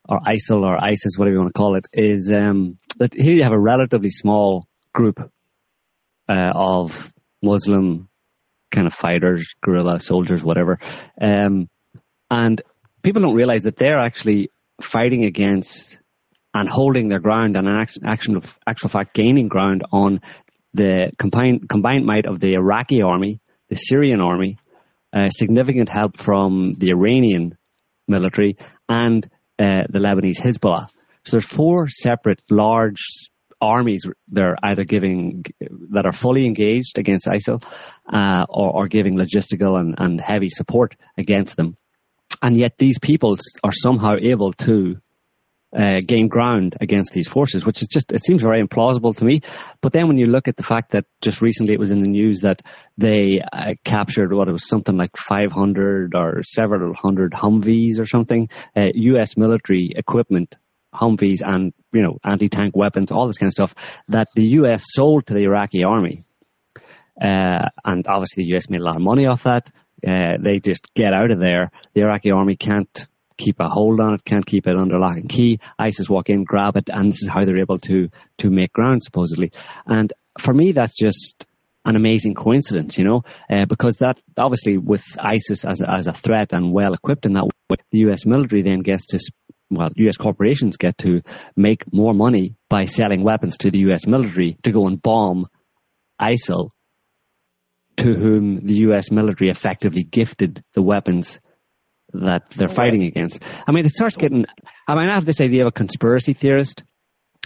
or ISIL or ISIS, whatever you want to call it, is um, that here you have a relatively small group uh, of Muslim kind of fighters, guerrilla soldiers, whatever. Um, and people don't realize that they're actually fighting against and holding their ground and in action, of actual fact gaining ground on the combined, combined might of the Iraqi army, the Syrian army, uh, significant help from the Iranian military and uh, the Lebanese Hezbollah. So there's four separate large armies they're either giving that are fully engaged against ISIL uh, or, or, giving logistical and, and heavy support against them. And yet these people are somehow able to uh, gain ground against these forces, which is just, it seems very implausible to me. But then when you look at the fact that just recently it was in the news that they uh, captured what it was something like 500 or several hundred Humvees or something, uh, US military equipment Humvees and you know anti-tank weapons, all this kind of stuff that the U.S. sold to the Iraqi army, uh, and obviously the U.S. made a lot of money off that. Uh, they just get out of there. The Iraqi army can't keep a hold on it, can't keep it under lock and key. ISIS walk in, grab it, and this is how they're able to to make ground supposedly. And for me, that's just an amazing coincidence, you know, uh, because that obviously with ISIS as as a threat and well equipped in that way, the U.S. military then gets to well, US corporations get to make more money by selling weapons to the US military to go and bomb ISIL, to whom the US military effectively gifted the weapons that they're fighting against. I mean, it starts getting, I mean, I have this idea of a conspiracy theorist,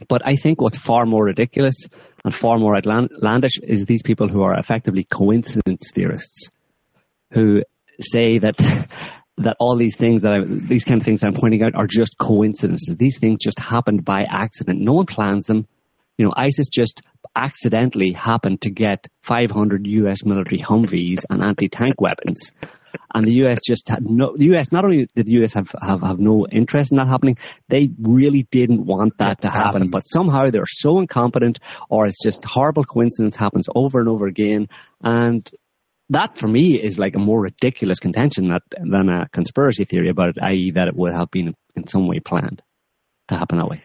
but I think what's far more ridiculous and far more outlandish is these people who are effectively coincidence theorists who say that that all these things that I, these kind of things I'm pointing out are just coincidences. These things just happened by accident. No one plans them. You know, ISIS just accidentally happened to get 500 U.S. military Humvees and anti-tank weapons. and the US just had no. The US not only did the US have have, have no interest in that happening, they really didn't want that to happen. But somehow they're so incompetent, or it's just horrible coincidence happens over and over again, and that for me is like a more ridiculous contention that, than a conspiracy theory about it, i.e., that it would have been in some way planned to happen that way.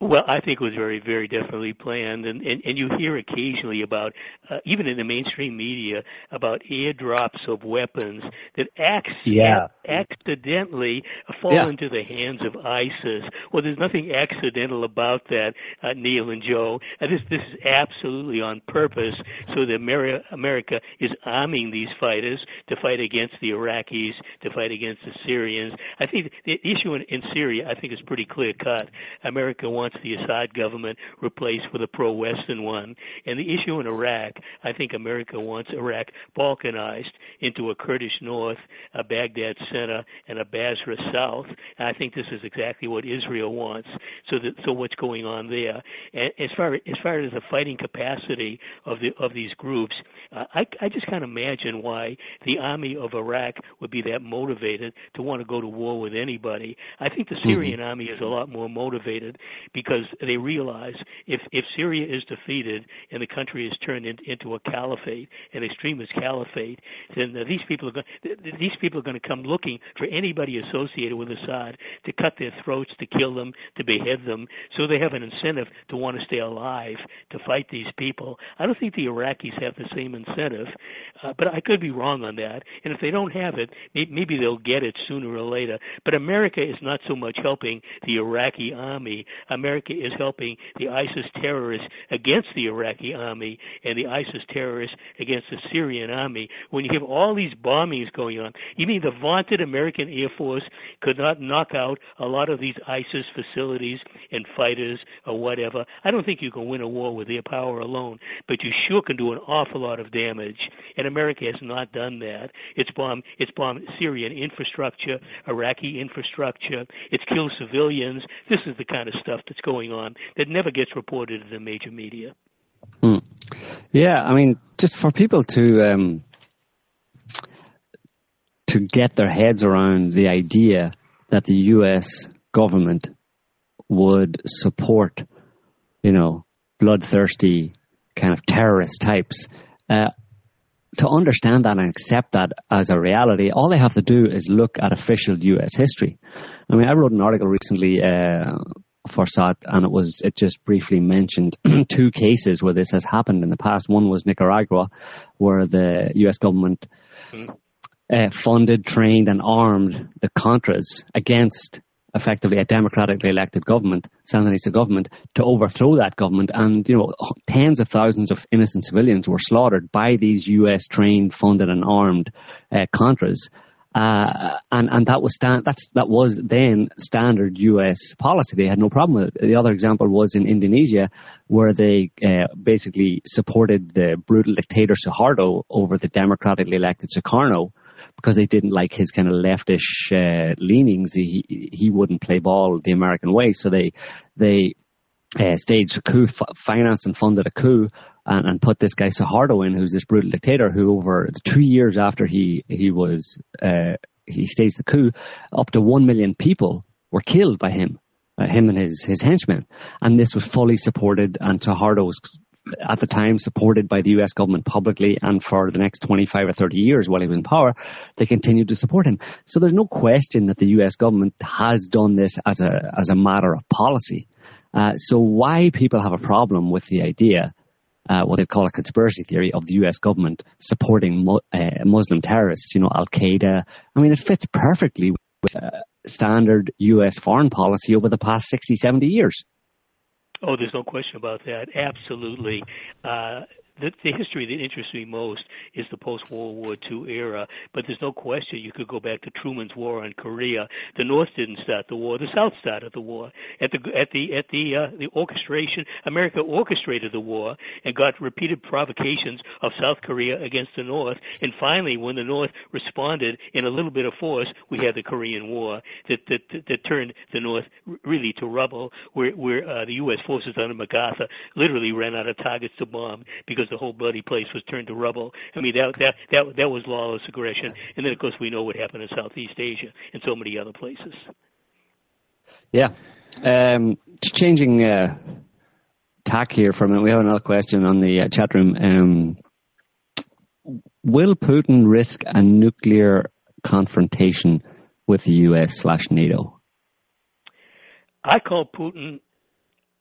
Well, I think it was very, very definitely planned, and and, and you hear occasionally about, uh, even in the mainstream media, about airdrops of weapons that acts yeah. accidentally fall yeah. into the hands of ISIS. Well, there's nothing accidental about that, uh, Niall and Joe. Uh, this this is absolutely on purpose, so that America, America is arming these fighters to fight against the Iraqis, to fight against the Syrians. I think the issue in, in Syria, I think, is pretty clear cut. America wants wants the Assad government replaced with a pro-Western one. And the issue in Iraq, I think America wants Iraq balkanized into a Kurdish north, a Baghdad center, and a Basra south. And I think this is exactly what Israel wants. So that, so what's going on there? And as far as far as the fighting capacity of the of these groups, uh, I I just can't imagine why the army of Iraq would be that motivated to want to go to war with anybody. I think the mm-hmm. Syrian mm-hmm. army is a lot more motivated because they realize if if Syria is defeated and the country is turned in, into a caliphate, an extremist caliphate, then these people are going, these people are going to come looking for anybody associated with Assad to cut their throats, to kill them, to behead them. So they have an incentive to want to stay alive to fight these people. I don't think the Iraqis have the same incentive, uh, but I could be wrong on that. And if they don't have it, maybe they'll get it sooner or later. But America is not so much helping the Iraqi army. America is helping the ISIS terrorists against the Iraqi army and the ISIS terrorists against the Syrian army. When you have all these bombings going on, you mean the vaunted American Air Force could not knock out a lot of these ISIS facilities and fighters or whatever? I don't think you can win a war with their power alone, but you sure can do an awful lot of damage. And America has not done that. It's bombed, it's bombed Syrian infrastructure, Iraqi infrastructure. It's killed civilians. This is the kind of stuff that's going on that never gets reported in the major media. Hmm. Yeah, I mean, just for people to um, to get their heads around the idea that the U.S. government would support, you know, bloodthirsty kind of terrorist types. Uh, to understand that and accept that as a reality, all they have to do is look at official U.S. history. I mean, I wrote an article recently uh, for and it was it just briefly mentioned [clears throat] two cases where this has happened in the past. One was Nicaragua, where the U.S. government mm. uh, funded, trained, and armed the Contras against effectively a democratically elected government, Sandinista government, to overthrow that government. And, you know, tens of thousands of innocent civilians were slaughtered by these US trained, funded and armed uh, Contras. Uh, and and that was stand, that's that was then standard U.S. policy. They had no problem with it. The other example was in Indonesia, where they uh, basically supported the brutal dictator Suharto over the democratically elected Sukarno, because they didn't like his kind of leftish uh, leanings. He he wouldn't play ball the American way, so they they uh, staged a coup, financed and funded a coup, and, and put this guy Suharto in, who's this brutal dictator, who over the two years after he he was uh, he staged the coup, up to one million people were killed by him. Uh, him and his, his henchmen. And this was fully supported, and Suharto was at the time supported by the US government publicly and for the next 25 or 30 years while he was in power, they continued to support him. So there's no question that the US government has done this as a, as a matter of policy. Uh, so why people have a problem with the idea, uh, what they call a conspiracy theory of the US government supporting uh, Muslim terrorists, you know, Al Qaeda, I mean, it fits perfectly with uh, standard US foreign policy over the past 60, 70 years. Oh, there's no question about that. Absolutely. Uh, the, the history that interests me most is the post World War II era. But there's no question you could go back to Truman's war on Korea. The North didn't start the war; the South started the war. At the at the at the uh, the orchestration, America orchestrated the war and got repeated provocations of South Korea against the North. And finally, when the North responded in a little bit of force, we had the Korean War that that that, that turned the North really to rubble, where where uh, the U.S. forces under MacArthur literally ran out of targets to bomb because because the whole bloody place was turned to rubble. I mean, that that that that was lawless aggression. And then, of course, we know what happened in Southeast Asia and so many other places. Yeah. Um, changing uh, tack here for a minute, we have another question on the uh, chat room. Um, will Putin risk a nuclear confrontation with the US slash NATO? I call Putin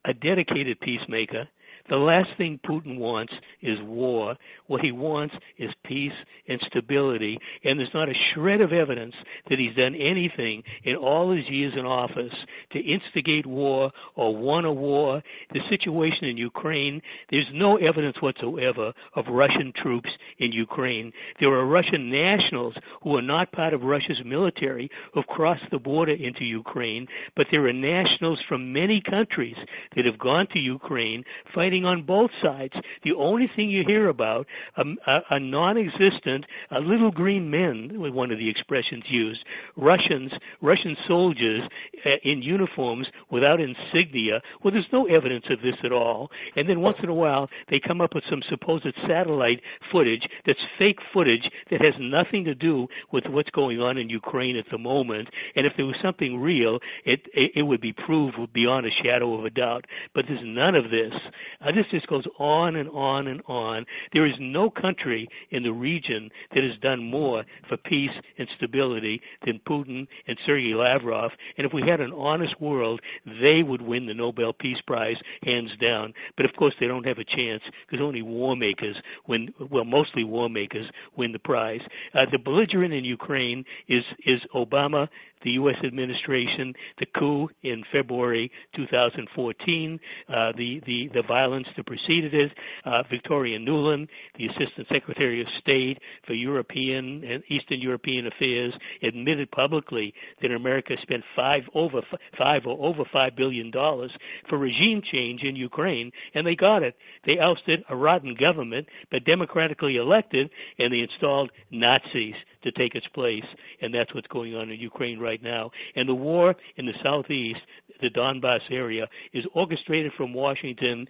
a dedicated peacemaker the last thing Putin wants is war. What he wants is peace and stability. And there's not a shred of evidence that he's done anything in all his years in office to instigate war or want a war. The situation in Ukraine, there's no evidence whatsoever of Russian troops in Ukraine. There are Russian nationals who are not part of Russia's military who have crossed the border into Ukraine, but there are nationals from many countries that have gone to Ukraine fighting on both sides. The only thing you hear about a, a, a non-existent, a little green men, one of the expressions used, Russians, Russian soldiers uh, in uniforms without insignia. Well, there's no evidence of this at all. And then once in a while, they come up with some supposed satellite footage that's fake footage that has nothing to do with what's going on in Ukraine at the moment. And if there was something real, it it, it would be proved beyond a shadow of a doubt. But there's none of this. Uh, this just goes on and on and on. There is no country in the region that has done more for peace and stability than Putin and Sergei Lavrov. And if we had an honest world, they would win the Nobel Peace Prize hands down. But of course, they don't have a chance because only war makers win. Well, mostly war makers win the prize. Uh, the belligerent in Ukraine is is Obama the U.S. administration, the coup in February 2014, uh, the, the, the violence that preceded it, uh, Victoria Nuland, the Assistant Secretary of State for European and Eastern European Affairs, admitted publicly that America spent five over five or over five billion dollars for regime change in Ukraine, and they got it. They ousted a rotten government, but democratically elected, and they installed Nazis to take its place, and that's what's going on in Ukraine right now. And the war in the southeast, the Donbass area, is orchestrated from Washington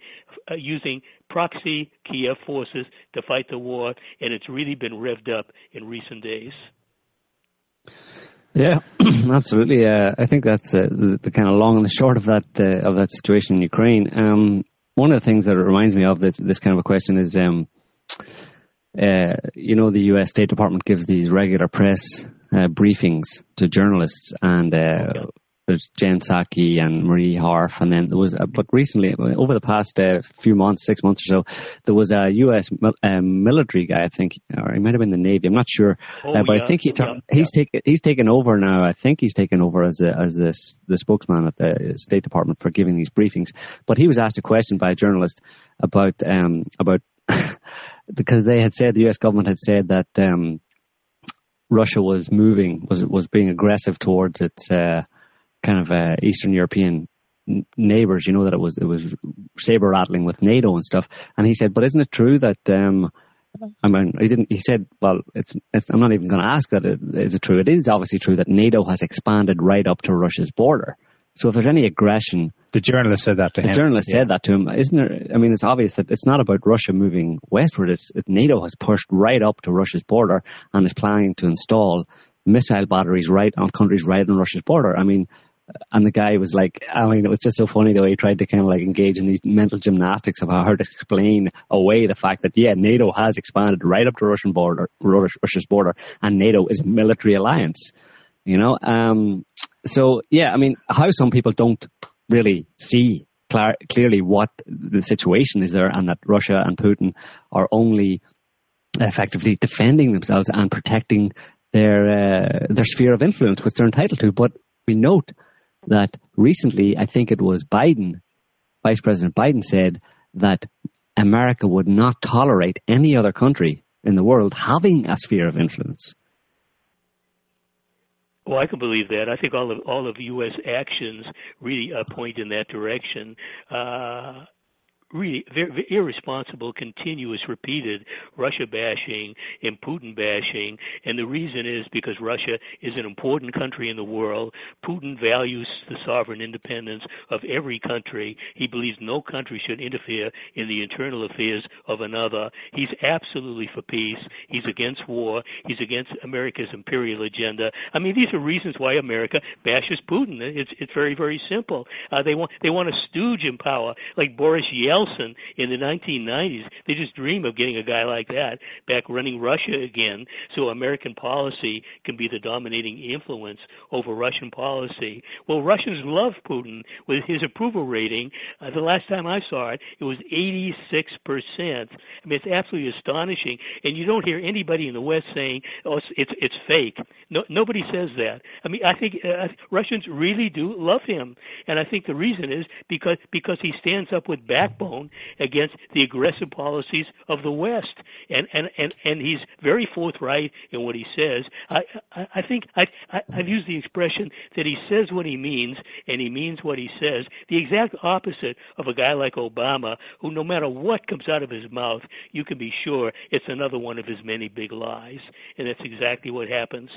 uh, using proxy Kiev forces to fight the war, and it's really been revved up in recent days. Yeah, [clears throat] absolutely. Uh, I think that's uh, the, the, kind of long and the short of that uh, of that situation in Ukraine. Um, one of the things that it reminds me of this, this kind of a question is um, uh, you know, the U.S. State Department gives these regular press uh, briefings to journalists, and uh, okay. there's Jen Psaki and Marie Harf, and then there was, but recently, over the past uh, few months, six months or so, there was a U.S. Um, military guy, I think, or he might have been the Navy, I'm not sure, oh, uh, but yeah. I think he yeah. he's yeah. taken he's taken over now. I think he's taken over as a, as this the spokesman at the State Department for giving these briefings. But he was asked a question by a journalist about um, about because they had said the U.S. government had said that um, Russia was moving was was being aggressive towards its uh, kind of uh, Eastern European neighbors. You know that it was it was saber rattling with NATO and stuff. And he said, but isn't it true that? Um, I mean, he didn't. He said, "Well, it's. it's I'm not even going to ask that. Is it true? It is obviously true that NATO has expanded right up to Russia's border. So if there's any aggression, the journalist said that to the him. The journalist yeah. said that to him. Isn't there? I mean, it's obvious that it's not about Russia moving westward. It's it, NATO has pushed right up to Russia's border and is planning to install missile batteries right on countries right on Russia's border. I mean, and the guy was like, I mean, it was just so funny the way he tried to kind of like engage in these mental gymnastics of how to explain away the fact that yeah, NATO has expanded right up to Russian border, Russia's border, and NATO is a military alliance. You know, um, so yeah, I mean, how some people don't really see clearly what the situation is there, and that Russia and Putin are only effectively defending themselves and protecting their uh, their sphere of influence, which they're entitled to. But we note that recently, I think it was Biden, Vice President Biden, said that America would not tolerate any other country in the world having a sphere of influence. Well, I can believe that. I think all of all of U.S. actions really uh, point in that direction. Uh, really very, irresponsible, continuous, repeated Russia bashing and Putin bashing. And the reason is because Russia is an important country in the world. Putin values the sovereign independence of every country. He believes no country should interfere in the internal affairs of another. He's absolutely for peace. He's against war. He's against America's imperial agenda. I mean, these are reasons why America bashes Putin. It's it's very very simple. Uh, they want they want a stooge in power like Boris Yeltsin in the 1990s. They just dream of getting a guy like that back running Russia again, so American policy can be the dominating influence over Russian policy. Well, Russians love Putin with his approval rating. Uh, the last time I saw it, it was 86 percent. I mean, it's absolutely astonishing, and you don't hear anybody in the West saying, "Oh, it's it's, it's fake." No, nobody says that. I mean, I think uh, Russians really do love him, and I think the reason is because because he stands up with backbone against the aggressive policies of the West, and and and and he's very forthright in what he says. I I, I think I, I I've used the expression that he says what he means and he means what he says. The exact opposite of a guy like Obama, who no matter what comes out of his mouth, you can be sure it's another one of his many big lies, and that's exactly what happens.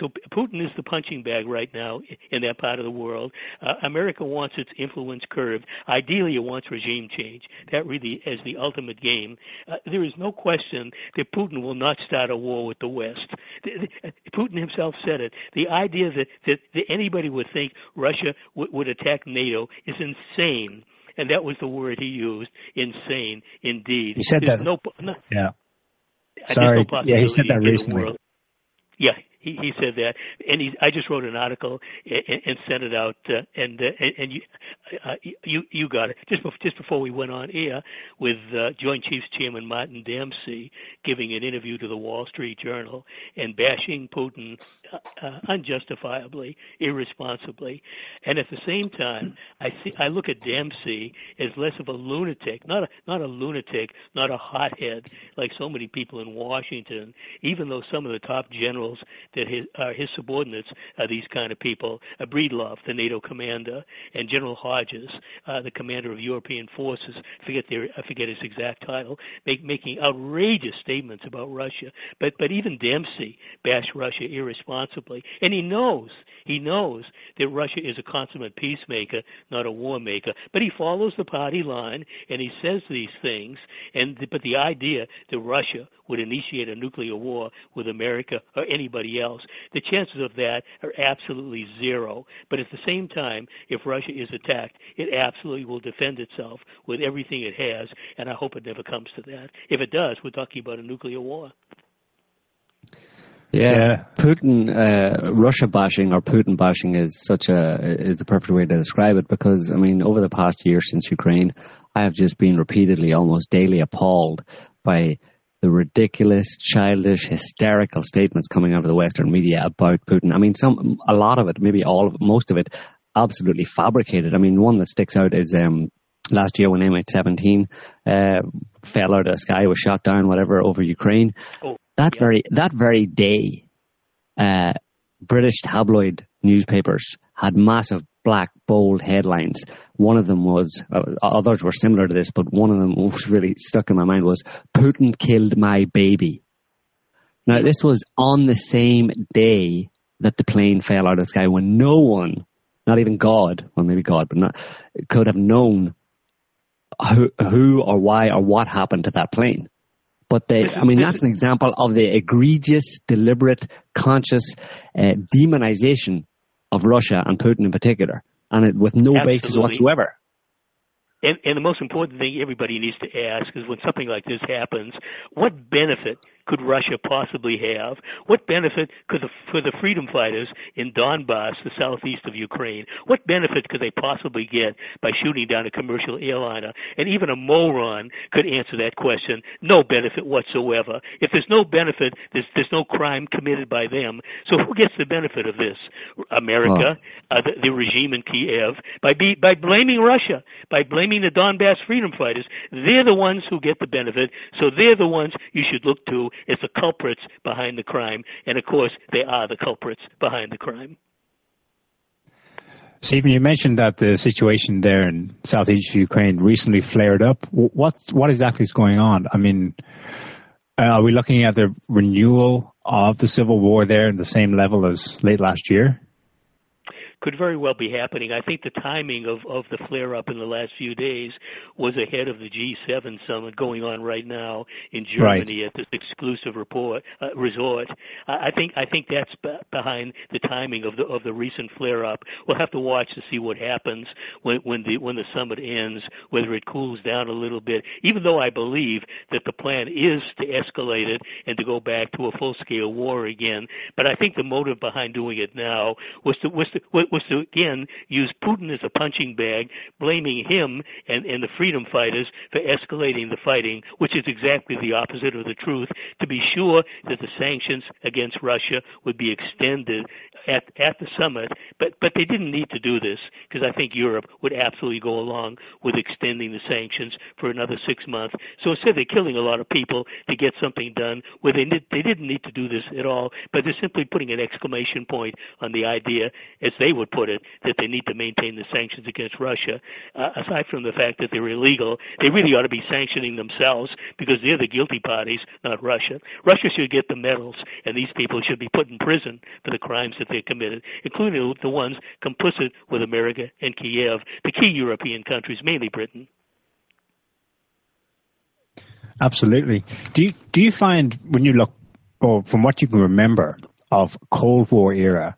So Putin is the punching bag right now in that part of the world. Uh, America wants its influence curved. Ideally, it wants regime change. That really is the ultimate game. Uh, there is no question that Putin will not start a war with the West. The, the, Putin himself said it. The idea that, that, that anybody would think Russia w- would attack NATO is insane and that was the word he used. Insane, indeed. He said There's that. No, no, yeah. Sorry. No yeah, he said that recently. Yeah, he, he said that, and he, I just wrote an article and, and sent it out, uh, and, uh, and you uh, you you got it. Just before, just before we went on air with uh, Joint Chiefs Chairman Martin Dempsey giving an interview to the Wall Street Journal and bashing Putin uh, uh, unjustifiably, irresponsibly, and at the same time, I see I look at Dempsey as less of a lunatic, not a not a lunatic, not a hothead like so many people in Washington, even though some of the top generals that his, uh, his subordinates are these kind of people. Uh, Breedlove, the NATO commander, and General Hodges, uh, the commander of European forces. Forget their, I forget his exact title, make, making outrageous statements about Russia. But but even Dempsey bashed Russia irresponsibly, and he knows he knows that Russia is a consummate peacemaker, not a war maker. But he follows the party line and he says these things. And but the idea that Russia would initiate a nuclear war with America or anybody else, the chances of that are absolutely zero. But at the same time, if Russia is attacked, it absolutely will defend itself with everything it has. And I hope it never comes to that. If it does, we're talking about a nuclear war. Yeah, yeah. Putin, uh, Russia bashing or Putin bashing is such a is the perfect way to describe it because I mean over the past year since Ukraine, I have just been repeatedly, almost daily, appalled by the ridiculous, childish, hysterical statements coming out of the Western media about Putin. I mean, some a lot of it, maybe all of it, most of it, absolutely fabricated. I mean, one that sticks out is um, last year when MH17 uh, fell out of the sky, was shot down, whatever, over Ukraine. Oh that yeah. very that very day, uh, British tabloid newspapers had massive black bold headlines. One of them was, uh, others were similar to this, but one of them [laughs] was really stuck in my mind was Putin killed my baby. Now this was on the same day that the plane fell out of the sky when no one, not even God, well maybe God, but not, could have known who, who or why or what happened to that plane. But they, I mean, that's an example of the egregious, deliberate, conscious uh, demonization of Russia and Putin in particular, and it, with no Absolutely. basis whatsoever. And, and the most important thing everybody needs to ask is when something like this happens, what benefit could Russia possibly have? What benefit could the, for the freedom fighters in Donbass, the southeast of Ukraine, what benefit could they possibly get by shooting down a commercial airliner? And even a moron could answer that question. No benefit whatsoever. If there's no benefit, there's, there's no crime committed by them. So who gets the benefit of this? America, uh, the, the regime in Kiev, by be, by blaming Russia, by blaming the Donbass freedom fighters. They're the ones who get the benefit. So they're the ones you should look to is the culprits behind the crime, and of course, they are the culprits behind the crime. Stephen, you mentioned that the situation there in southeast Ukraine recently flared up. What what exactly is going on? I mean, uh, are we looking at the renewal of the civil war there in the same level as late last year? Could very well be happening. I think the timing of, of the flare up in the last few days was ahead of the G7 summit going on right now in Germany right. at this exclusive report uh, resort. I, I think I think that's b- behind the timing of the of the recent flare up. We'll have to watch to see what happens when when the when the summit ends, whether it cools down a little bit. Even though I believe that the plan is to escalate it and to go back to a full scale war again, but I think the motive behind doing it now was to was to was to again use Putin as a punching bag, blaming him and, and the freedom fighters for escalating the fighting, which is exactly the opposite of the truth, to be sure that the sanctions against Russia would be extended at, at the summit. But, but they didn't need to do this because I think Europe would absolutely go along with extending the sanctions for another six months. So instead, they're killing a lot of people to get something done where they, they didn't need to do this at all, but they're simply putting an exclamation point on the idea, as they would put it, that they need to maintain the sanctions against Russia. Uh, aside from the fact that they're illegal, they really ought to be sanctioning themselves because they're the guilty parties, not Russia. Russia should get the medals, and these people should be put in prison for the crimes that they committed, including the ones complicit with America and Kiev, the key European countries, mainly Britain. Absolutely. Do you do you find when you look, or from what you can remember of Cold War era,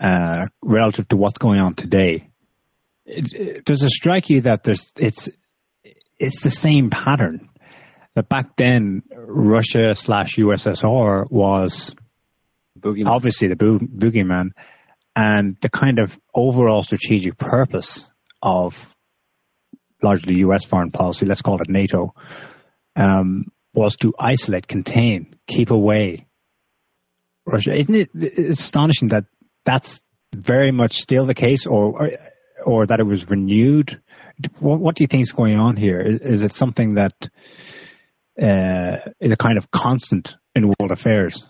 uh, relative to what's going on today. It, it, does it strike you that there's it's it's the same pattern? That back then Russia slash USSR was boogeyman. obviously the bo- boogeyman, and the kind of overall strategic purpose of largely U.S. foreign policy, let's call it NATO, um, was to isolate, contain, keep away Russia. Isn't it astonishing that that's very much still the case, or or, or that it was renewed? What, what, do you think is going on here? Is, is it something that uh, is a kind of constant in world affairs?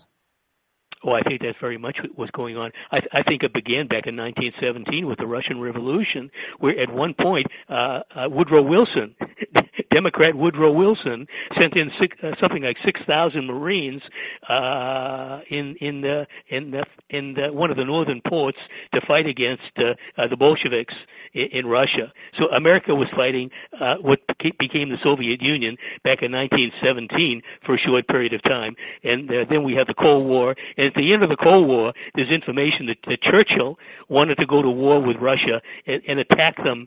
Oh, I think that's very much what's going on. I, I think it began back in 1917 with the Russian Revolution, where at one point uh, uh, Woodrow Wilson, [laughs] Democrat Woodrow Wilson, sent in six, uh, something like 6,000 Marines uh, in in the in the in the, one of the northern ports to fight against uh, uh, the Bolsheviks in, in Russia. So America was fighting uh, what became the Soviet Union back in 1917 for a short period of time, and uh, then we had the Cold War. And at the end of the Cold War, there's information that, that Churchill wanted to go to war with Russia and, and attack them,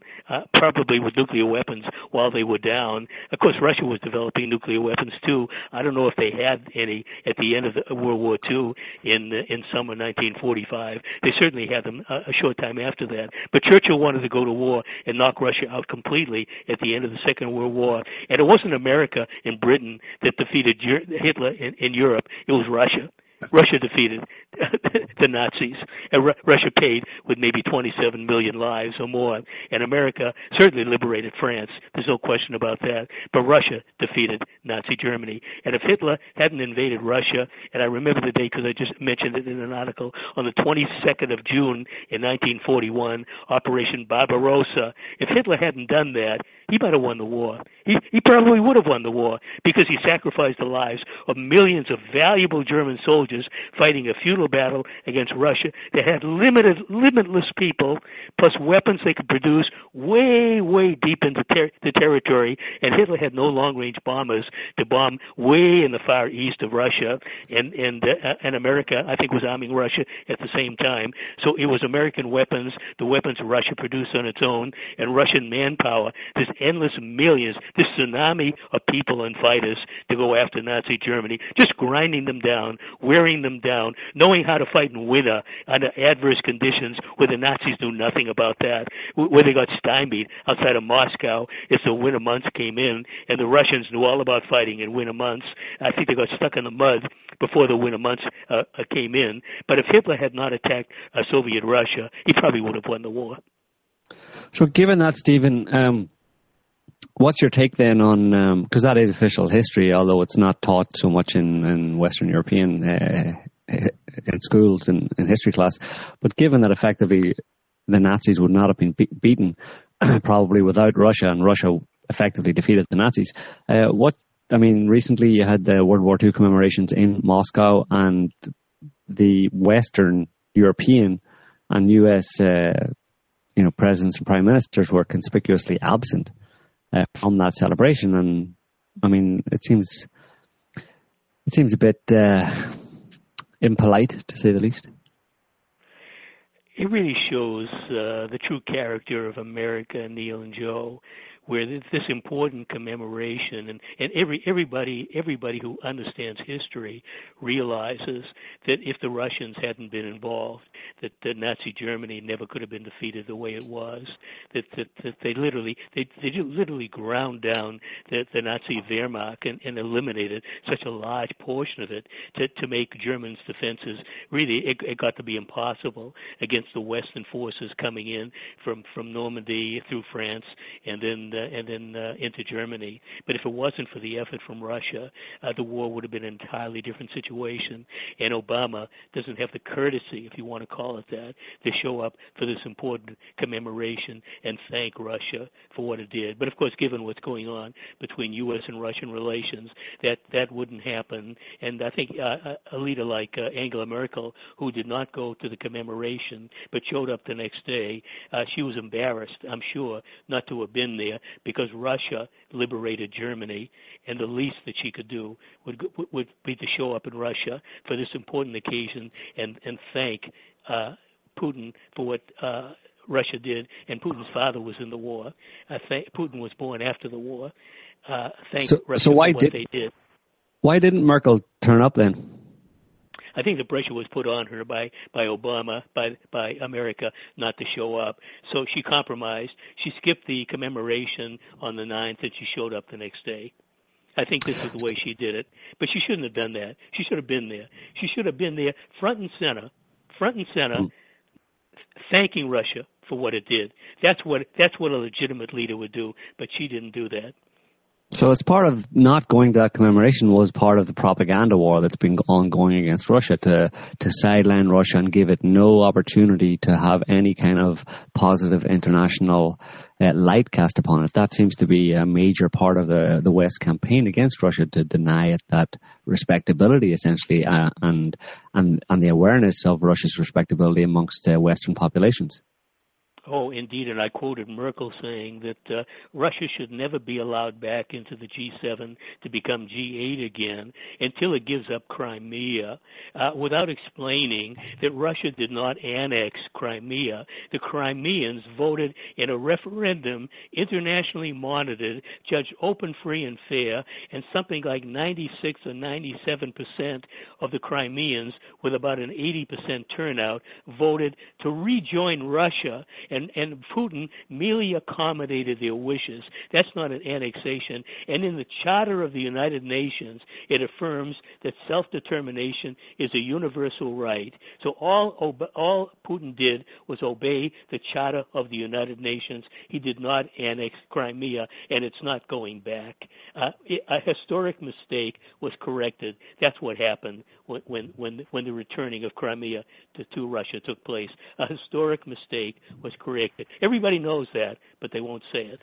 probably with nuclear weapons, while they were down. Of course, Russia was developing nuclear weapons too. I don't know if they had any at the end of the uh, World War II in uh, in summer 1945. They certainly had them a, a short time after that. But Churchill wanted to go to war and knock Russia out completely at the end of the Second World War. And it wasn't America and Britain that defeated Hitler in, in Europe. It was Russia. Russia defeated [laughs] the Nazis, and Ru- Russia paid with maybe 27 million lives or more, and America certainly liberated France. There's no question about that. But Russia defeated Nazi Germany, and if Hitler hadn't invaded Russia, and I remember the date because I just mentioned it in an article on the 22nd of June in 1941, Operation Barbarossa. If Hitler hadn't done that, he might have won the war. He he probably would have won the war because he sacrificed the lives of millions of valuable German soldiers fighting a futile battle against Russia that had limited limitless people plus weapons they could produce way way deep into ter- the territory. And Hitler had no long range bombers to bomb way in the far east of Russia. And and uh, and America I think was arming Russia at the same time. So it was American weapons the weapons Russia produced on its own and Russian manpower this endless millions, this tsunami of people and fighters to go after Nazi Germany, just grinding them down, wearing them down, knowing how to fight in winter under adverse conditions where the Nazis knew nothing about that, where they got stymied outside of Moscow as the winter months came in, and the Russians knew all about fighting in winter months. I think they got stuck in the mud before the winter months uh, uh came in. But if Hitler had not attacked uh, Soviet Russia, he probably would have won the war. So, given that, Stephen, um, what's your take then on because um, that is official history, although it's not taught so much in, in Western European uh, in schools and in history class. But given that effectively the Nazis would not have been be- beaten, [clears throat] probably without Russia, and Russia effectively defeated the Nazis. Uh, what I mean, recently you had the World War II commemorations in Moscow, and the Western European and U.S. Uh, you know presidents and prime ministers were conspicuously absent uh, from that celebration, and I mean, it seems it seems a bit uh, impolite to say the least. It really shows uh, the true character of America, Niall and Joe where this important commemoration and, and every everybody everybody who understands history realizes that if the Russians hadn't been involved, that, that Nazi Germany never could have been defeated the way it was. That that, that they literally they they literally ground down the, the Nazi Wehrmacht and, and eliminated such a large portion of it to to make Germans' defenses really it, it got to be impossible against the Western forces coming in from from Normandy through France and then uh, and then uh, into Germany. But if it wasn't for the effort from Russia, uh, the war would have been an entirely different situation. And Obama doesn't have the courtesy, if you want to call it that, to show up for this important commemoration and thank Russia for what it did. But of course, given what's going on between U.S. and Russian relations, that that wouldn't happen. And I think uh, a leader like uh, Angela Merkel, who did not go to the commemoration but showed up the next day, uh, she was embarrassed, I'm sure, not to have been there because Russia liberated Germany, and the least that she could do would would be to show up in Russia for this important occasion and and thank uh, Putin for what. Uh, Russia did, and Putin's father was in the war. Uh, th- Putin was born after the war. Uh, thank so, Russia so why for what did, they did. Why didn't Merkel turn up then? I think the pressure was put on her by by Obama, by by America, not to show up. So she compromised. She skipped the commemoration on the 9th, and she showed up the next day. I think this is the way she did it, but she shouldn't have done that. She should have been there. She should have been there, front and center, front and center, mm. thanking Russia for what it did. That's what that's what a legitimate leader would do, but she didn't do that. So as part of not going to that commemoration was part of the propaganda war that's been ongoing against Russia to to sideline Russia and give it no opportunity to have any kind of positive international uh, light cast upon it. That seems to be a major part of the the West campaign against Russia to deny it that respectability essentially uh, and and and the awareness of Russia's respectability amongst uh, Western populations. Oh, indeed, and I quoted Merkel saying that uh, Russia should never be allowed back into the G7 to become G8 again until it gives up Crimea, uh, without explaining that Russia did not annex Crimea. The Crimeans voted in a referendum, internationally monitored, judged open, free, and fair, and something like 96 or 97 percent of the Crimeans, with about an 80 percent turnout, voted to rejoin Russia and and Putin merely accommodated their wishes. That's not an annexation. And in the Charter of the United Nations, it affirms that self-determination is a universal right. So all all Putin did was obey the Charter of the United Nations. He did not annex Crimea, and it's not going back. Uh, a historic mistake was corrected. That's what happened when when when, the returning of Crimea to, to Russia took place. A historic mistake was corrected. Everybody knows that, but they won't say it.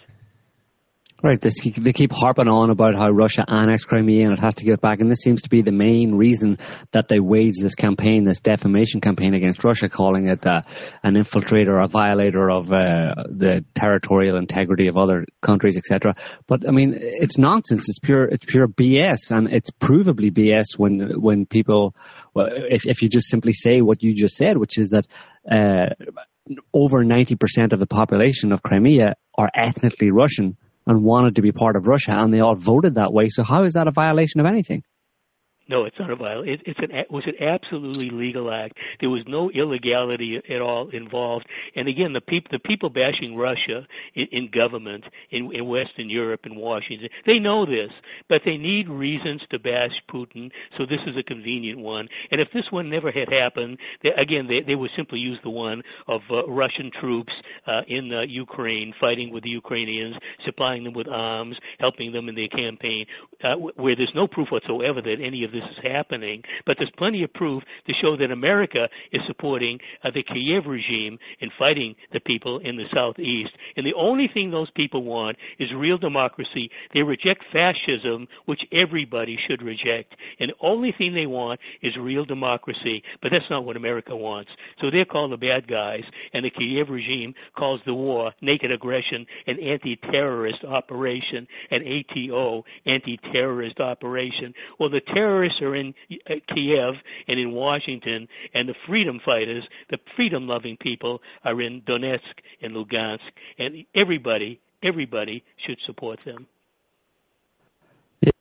Right, they keep, they keep harping on about how Russia annexed Crimea and it has to get back, and this seems to be the main reason that they wage this campaign, this defamation campaign against Russia, calling it uh, an infiltrator, a violator of uh, the territorial integrity of other countries, etc. But I mean, it's nonsense. It's pure, it's pure BS, and it's provably BS when when people, well, if if you just simply say what you just said, which is that. Uh, over 90% of the population of Crimea are ethnically Russian and wanted to be part of Russia, and they all voted that way. So how is that a violation of anything? No, it's not a violation. It, it's an it was an absolutely legal act. There was no illegality at all involved. And again, the people the people bashing Russia in, in government in, in Western Europe and Washington, they know this, but they need reasons to bash Putin. So this is a convenient one. And if this one never had happened, they, again, they they would simply use the one of uh, Russian troops uh, in uh, Ukraine, fighting with the Ukrainians, supplying them with arms, helping them in their campaign, uh, where there's no proof whatsoever that any of this is happening. But there's plenty of proof to show that America is supporting uh, the Kiev regime in fighting the people in the southeast. And the only thing those people want is real democracy. They reject fascism, which everybody should reject. And the only thing they want is real democracy. But that's not what America wants. So they're called the bad guys, and the Kiev regime calls the war naked aggression an anti-terrorist operation, an ATO, anti-terrorist operation. Well, the terrorists are in uh, Kiev and in Washington, and the freedom fighters, the freedom-loving people, are in Donetsk and Lugansk, and everybody, everybody should support them.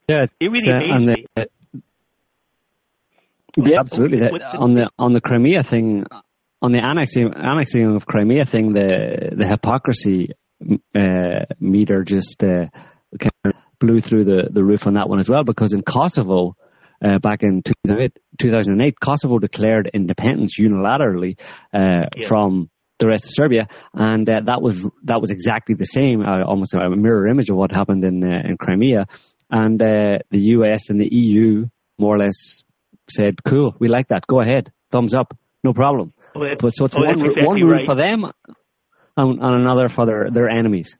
Yeah, it really uh, the, yeah, absolutely. on the on the Crimea thing, on the annexing annexing of Crimea thing, the the hypocrisy uh, meter just uh, kind of blew through the, the roof on that one as well. Because in Kosovo, uh, back in 2008, Kosovo declared independence unilaterally uh, yeah. from the rest of Serbia, and uh, that was that was exactly the same, uh, almost a mirror image of what happened in in Crimea. And the US and the EU more or less said, "Cool, we like that. Go ahead, thumbs up, no problem." Well, but so it's well, one, exactly one rule right. for them and, and, another for their, their enemies.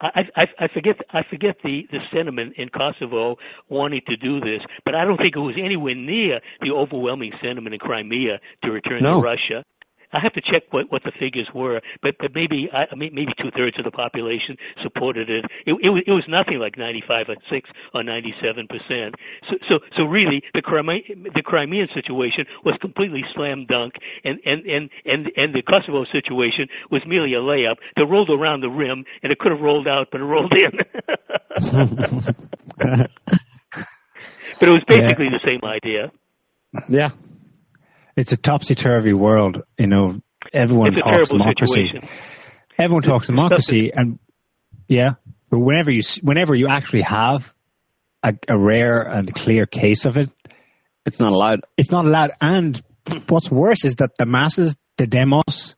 I, I, I forget I forget the, the sentiment in Kosovo wanting to do this, but I don't think it was anywhere near the overwhelming sentiment in Crimea to return no. to Russia. I have to check what what the figures were, but but maybe I maybe two thirds of the population supported it. It, it was it was nothing like 95 or six or 97 percent. So so so really the Crimea the Crimean situation was completely slam dunk, and and and and and the Kosovo situation was merely a layup that rolled around the rim, and it could have rolled out, but it rolled in. [laughs] but it was basically yeah. the same idea. Yeah, it's a topsy turvy world. You know, everyone talks democracy. Situation. Everyone talks democracy, and yeah, but whenever you whenever you actually have a, a rare and clear case of it, it's not allowed. It's not allowed. And what's worse is that the masses, the demos,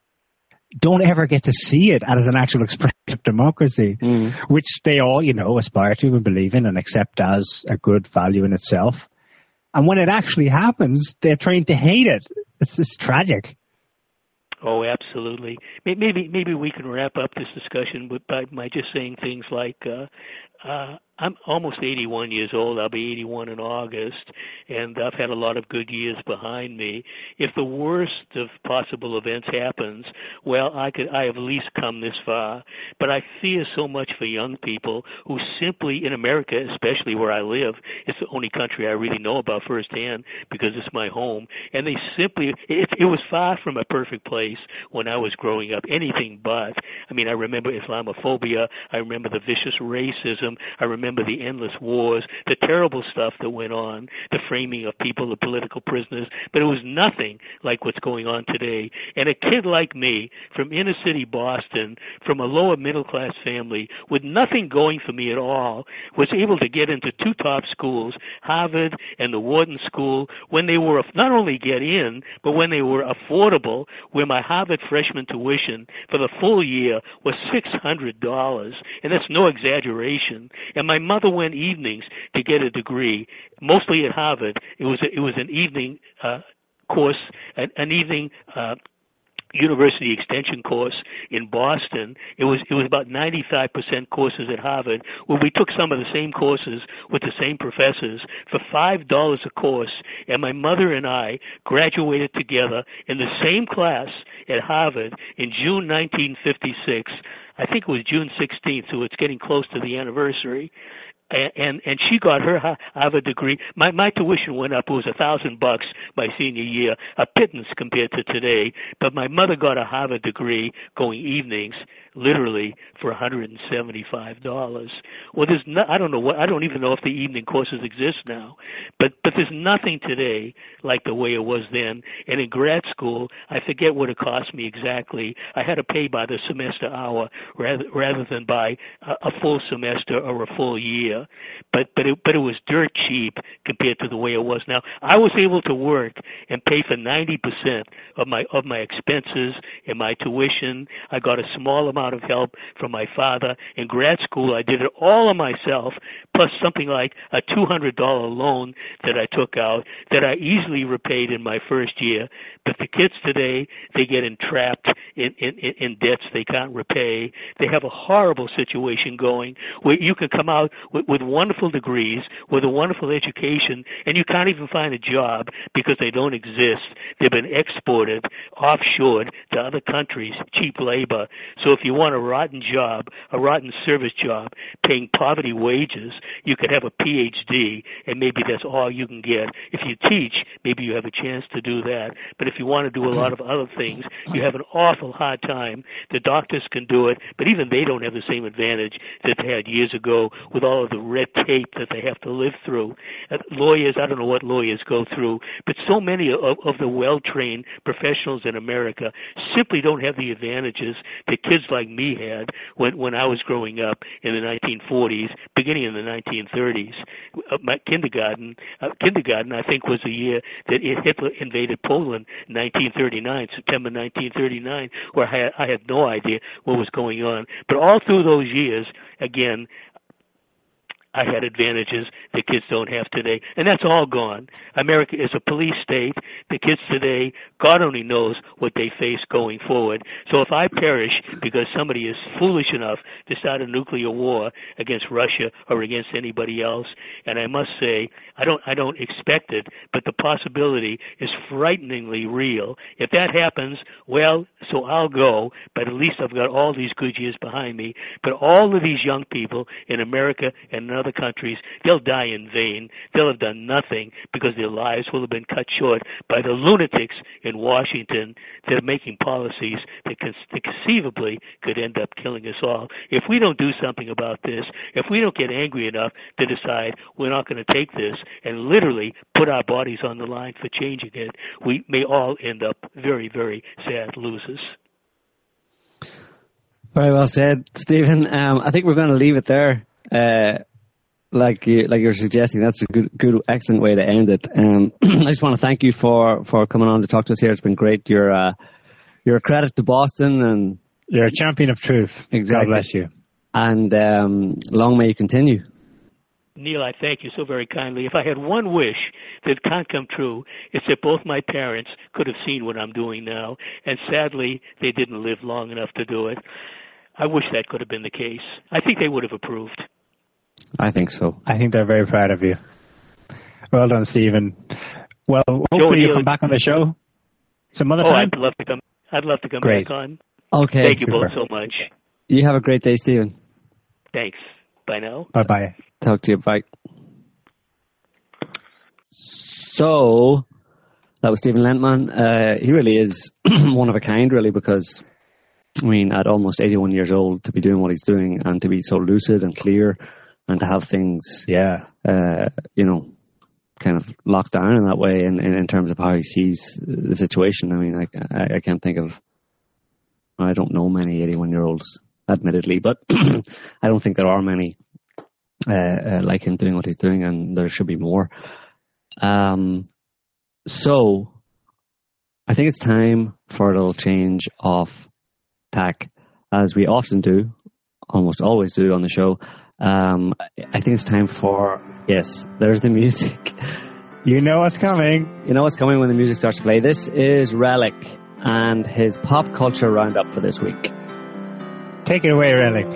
don't ever get to see it as an actual expression of democracy, mm. which they all, you know, aspire to and believe in and accept as a good value in itself. And when it actually happens, they're trained to hate it. It's just tragic. Oh, absolutely. Maybe maybe we can wrap up this discussion by, by just saying things like, uh, uh, I'm almost 81 years old. I'll be 81 in August, and I've had a lot of good years behind me. If the worst of possible events happens, well, I could I have at least come this far. But I fear so much for young people who simply in America, especially where I live, it's the only country I really know about firsthand because it's my home, and they simply it, it was far from a perfect place when I was growing up. Anything but. I mean, I remember Islamophobia. I remember the vicious racism. I remember remember the endless wars, the terrible stuff that went on, the framing of people as political prisoners, but it was nothing like what's going on today. And a kid like me from inner city Boston, from a lower middle class family, with nothing going for me at all, was able to get into two top schools, Harvard and the Wharton School, when they were not only get in, but when they were affordable, where my Harvard freshman tuition for the full year was $600. And that's no exaggeration. And my mother went evenings to get a degree, mostly at Harvard. It was a, it was an evening uh, course, an, an evening uh, university extension course in Boston. It was it was about 95% courses at Harvard where we took some of the same courses with the same professors for $5 a course and my mother and I graduated together in the same class at Harvard in June 1956. I think it was June 16th, so it's getting close to the anniversary and and she got her Harvard degree. My my tuition went up. It was a thousand bucks my senior year, a pittance compared to today. But my mother got a Harvard degree, going evenings. Literally for $175. Well, there's no, I don't know what I don't even know if the evening courses exist now, but but there's nothing today like the way it was then. And in grad school, I forget what it cost me exactly. I had to pay by the semester hour rather rather than by a, a full semester or a full year. But but it but it was dirt cheap compared to the way it was now. I was able to work and pay for 90% of my of my expenses and my tuition. I got a small amount of help from my father. In grad school, I did it all on myself, plus something like a $200 loan that I took out that I easily repaid in my first year. But the kids today, they get entrapped in, in, in debts they can't repay. They have a horrible situation going where you can come out with, with wonderful degrees, with a wonderful education, and you can't even find a job because they don't exist. They've been exported, offshored to other countries, cheap labor. So if you want a rotten job, a rotten service job, paying poverty wages, you could have a PhD, and maybe that's all you can get. If you teach, maybe you have a chance to do that. But if you want to do a lot of other things, you have an awful hard time. The doctors can do it, but even they don't have the same advantage that they had years ago with all of the red tape that they have to live through. Uh, lawyers, I don't know what lawyers go through, but so many of, of the well-trained professionals in America simply don't have the advantages that kids like me had when when I was growing up in the 1940s, beginning in the 1930s. Uh, my kindergarten, uh, kindergarten, I think, was the year that Hitler invaded Poland, 1939, September 1939, where I had, I had no idea what was going on. But all through those years, again, I had advantages that kids don't have today, and that's all gone. America is a police state. The kids today, God only knows what they face going forward. So if I perish because somebody is foolish enough to start a nuclear war against Russia or against anybody else, and I must say, I don't, I don't expect it, but the possibility is frighteningly real. If that happens, well, so I'll go, but at least I've got all these good years behind me. But all of these young people in America and other countries, they'll die in vain. They'll have done nothing because their lives will have been cut short by the lunatics in Washington that are making policies that, conceivably could end up killing us all. If we don't do something about this, if we don't get angry enough to decide we're not going to take this and literally put our bodies on the line for changing it, we may all end up very, very sad losers. Very well said, Stephen. Um, I think we're going to leave it there. Uh, like you, like you're suggesting, that's a good, good, excellent way to end it. Um, [clears throat] I just want to thank you for, for coming on to talk to us here. It's been great. You're, uh, you're a credit to Boston and you're a champion of truth. Exactly. God bless you. And um, long may you continue. Niall, I thank you so very kindly. If I had one wish that can't come true, it's that both my parents could have seen what I'm doing now, and sadly, they didn't live long enough to do it. I wish that could have been the case. I think they would have approved. I think so. I think they're very proud of you. Well done, Stephen. Well, hopefully you come back on the show some other oh, time. I'd love to come. I'd love to come great. back on. Okay. Thank you Super. both so much. You have a great day, Stephen. Thanks. Bye now. Bye bye. Talk to you. Bye. So that was Stephen Lendman. Uh, he really is [clears throat] one of a kind, really, because I mean, at almost 81 years old, to be doing what he's doing and to be so lucid and clear and to have things, yeah, uh, you know, kind of locked down in that way in, in, in, terms of how he sees the situation. I mean, I, I, I can't think of, I don't know many 81 year olds, admittedly, but [clears throat] I don't think there are many uh, uh, like him doing what he's doing, and there should be more. Um, so I think it's time for a little change of tack, as we often do, almost always do on the show. Um, I think it's time for yes. There's the music. You know what's coming. You know what's coming when the music starts to play. This is Relic and his pop culture roundup for this week. Take it away, Relic.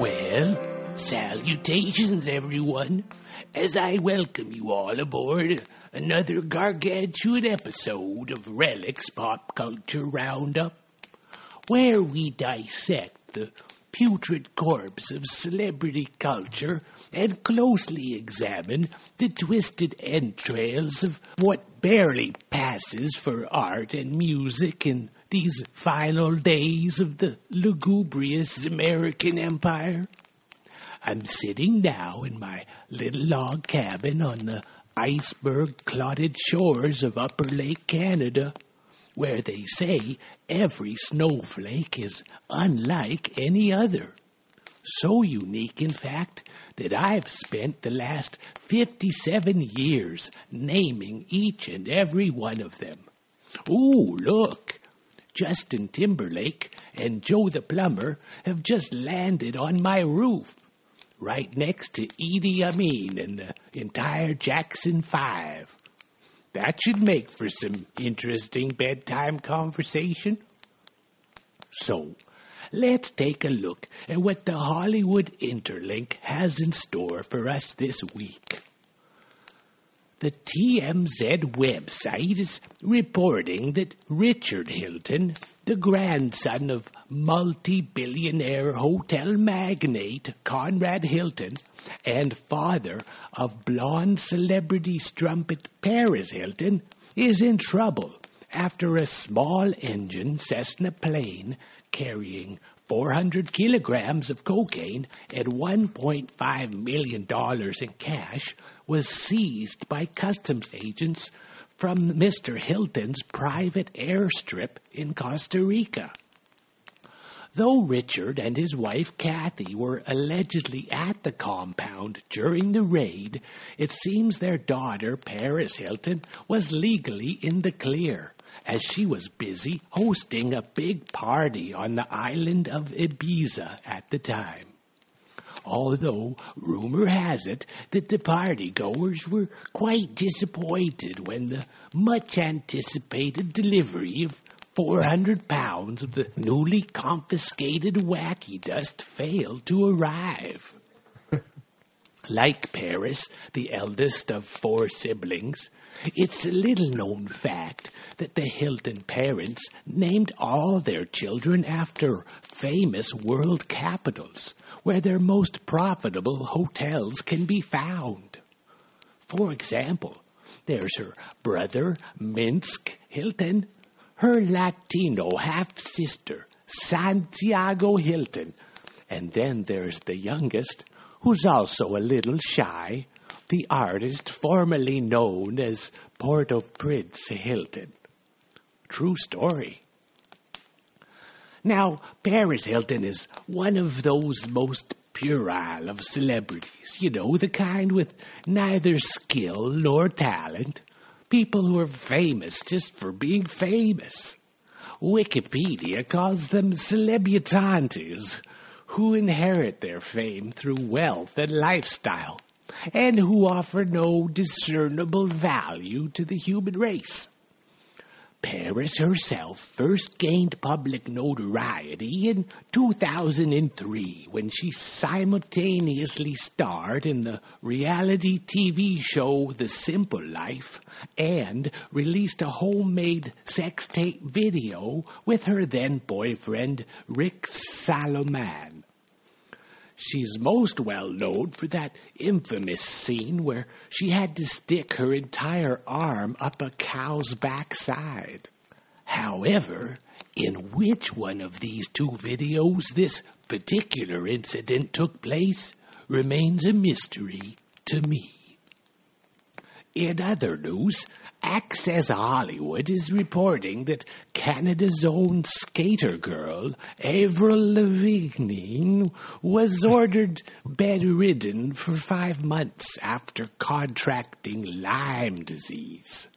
Well, salutations, everyone, as I welcome you all aboard another gargantuan episode of Relic's Pop Culture Roundup, where we dissect the putrid corpse of celebrity culture and closely examine the twisted entrails of what barely passes for art and music in these final days of the lugubrious American Empire. I'm sitting now in my little log cabin on the iceberg clotted shores of Upper Lake Canada, where they say every snowflake is unlike any other. So unique, in fact, that I've spent the last 57 years naming each and every one of them. Oh, look! Justin Timberlake and Joe the Plumber have just landed on my roof, right next to Idi Amin and the entire Jackson Five. That should make for some interesting bedtime conversation. So, let's take a look at what the Hollywood Interlink has in store for us this week. The TMZ website is reporting that Richard Hilton, the grandson of multi billionaire hotel magnate Conrad Hilton and father of blonde celebrity strumpet Paris Hilton, is in trouble after a small engine Cessna plane carrying 400 kilograms of cocaine and $1.5 million in cash was seized by customs agents from Mr. Hilton's private airstrip in Costa Rica. Though Richard and his wife Kathy were allegedly at the compound during the raid, it seems their daughter Paris Hilton was legally in the clear as she was busy hosting a big party on the island of Ibiza at the time. Although rumor has it that the partygoers were quite disappointed when the much anticipated delivery of 400 pounds of the newly confiscated wacky dust failed to arrive. [laughs] like Paris, the eldest of four siblings, it's a little known fact that the Hilton parents named all their children after famous world capitals where their most profitable hotels can be found. For example, there's her brother, Minsk Hilton, her Latino half sister, Santiago Hilton, and then there's the youngest, who's also a little shy, the artist formerly known as Port-au-Prince Hilton. True story. Now, Paris Hilton is one of those most puerile of celebrities. You know, the kind with neither skill nor talent. People who are famous just for being famous. Wikipedia calls them celebritantes, who inherit their fame through wealth and lifestyle, and who offer no discernible value to the human race. Paris herself first gained public notoriety in 2003 when she simultaneously starred in the reality TV show The Simple Life and released a homemade sex tape video with her then boyfriend Rick Salomon. She's most well known for that infamous scene where she had to stick her entire arm up a cow's backside. However, in which one of these two videos this particular incident took place remains a mystery to me. In other news, Access Hollywood is reporting that Canada's own skater girl, Avril Lavigne, was ordered bedridden for five months after contracting Lyme disease.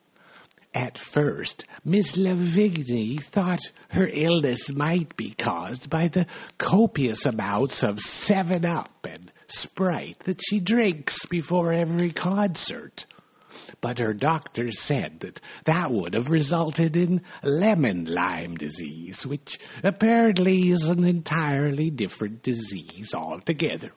At first, Miss Lavigne thought her illness might be caused by the copious amounts of 7 Up and Sprite that she drinks before every concert but her doctor said that that would have resulted in lemon Lyme disease, which apparently is an entirely different disease altogether.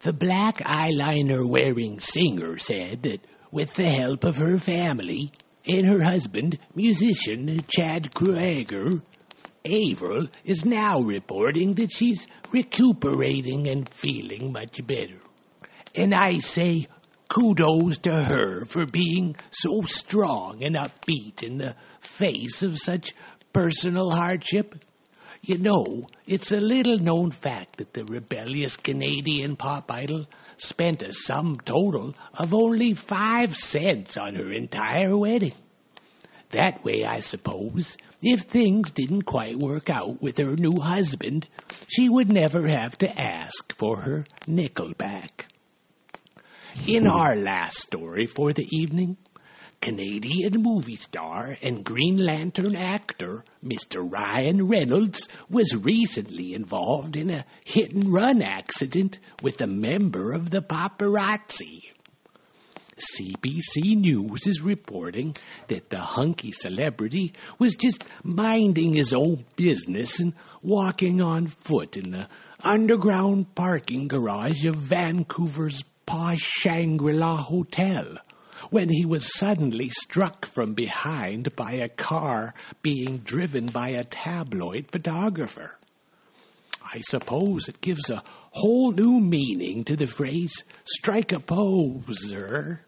The black eyeliner wearing singer said that with the help of her family and her husband, musician Chad Kroeger, Avril is now reporting that she's recuperating and feeling much better. And I say kudos to her for being so strong and upbeat in the face of such personal hardship. You know, it's a little known fact that the rebellious Canadian pop idol spent a sum total of only five cents on her entire wedding. That way, I suppose, if things didn't quite work out with her new husband, she would never have to ask for her nickel back. In our last story for the evening, Canadian movie star and Green Lantern actor Mr. Ryan Reynolds was recently involved in a hit and run accident with a member of the paparazzi. CBC News is reporting that the hunky celebrity was just minding his own business and walking on foot in the underground parking garage of Vancouver's posh Shangri-La Hotel when he was suddenly struck from behind by a car being driven by a tabloid photographer. I suppose it gives a whole new meaning to the phrase strike a poser.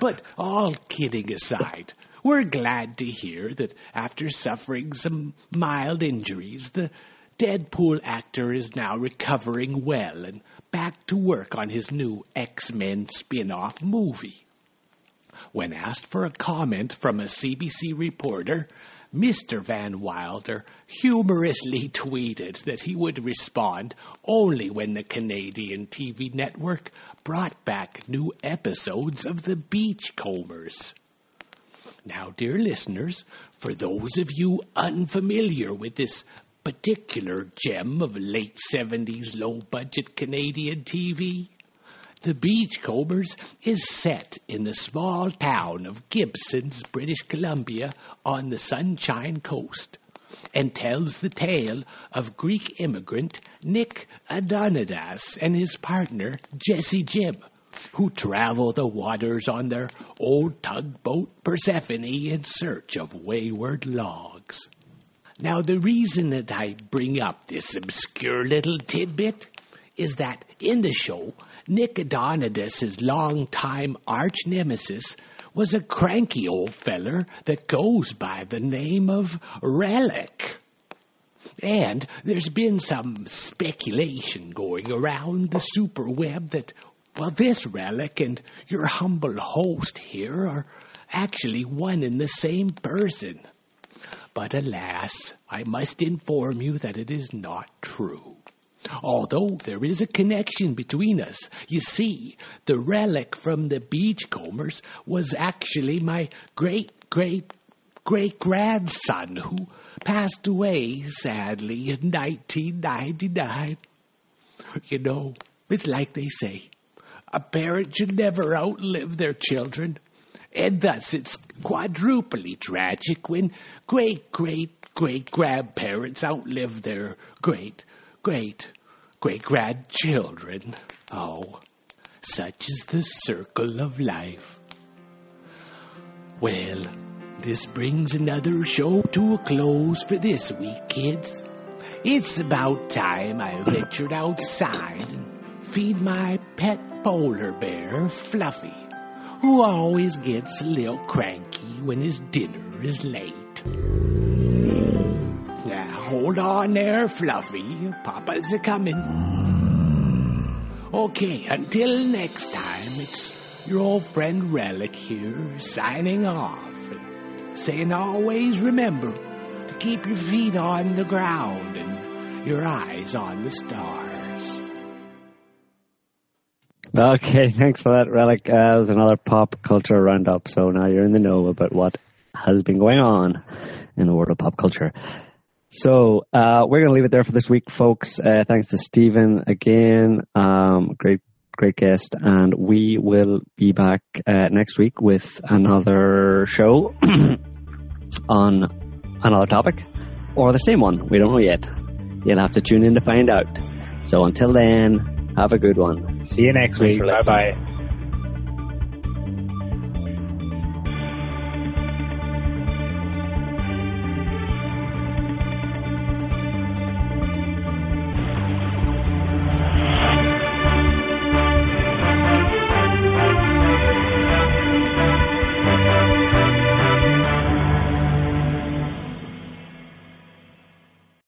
But all kidding aside, we're glad to hear that after suffering some mild injuries, the Deadpool actor is now recovering well and back to work on his new X Men spin off movie. When asked for a comment from a CBC reporter, Mr. Van Wilder humorously tweeted that he would respond only when the Canadian TV network brought back new episodes of The Beachcombers. Now, dear listeners, for those of you unfamiliar with this particular gem of late 70s low budget Canadian TV, The Beachcombers is set in the small town of Gibsons, British Columbia, on the Sunshine Coast and tells the tale of Greek immigrant Nick Adonidas and his partner Jesse Jim, who travel the waters on their old tugboat Persephone in search of wayward logs. Now, the reason that I bring up this obscure little tidbit is that in the show, Nick Adonidas' longtime arch nemesis was a cranky old feller that goes by the name of Relic. And there's been some speculation going around the superweb that, well, this relic and your humble host here are actually one and the same person. But alas, I must inform you that it is not true. Although there is a connection between us. You see, the relic from the beachcombers was actually my great great great grandson who passed away sadly in 1999. You know, it's like they say a parent should never outlive their children. And thus it's quadruply tragic when great great great grandparents outlive their great great great grandchildren. Oh, such is the circle of life. Well, this brings another show to a close for this week, kids. It's about time I ventured outside and feed my pet polar bear, Fluffy, who always gets a little cranky when his dinner is late. Hold on there, Fluffy. Papa's a coming. Okay, until next time, it's your old friend Relic here, signing off saying always remember to keep your feet on the ground and your eyes on the stars. Okay, [laughs] thanks for that, Relic. Uh, that was another pop culture roundup, so now you're in the know about what has been going on in the world of pop culture. So uh, we're going to leave it there for this week, folks. Uh, thanks to Stephen again. Um, great, great guest, and we will be back uh, next week with another show [clears throat] on another topic or the same one. We don't know yet. You'll have to tune in to find out. So until then, have a good one. See you next week. Bye bye.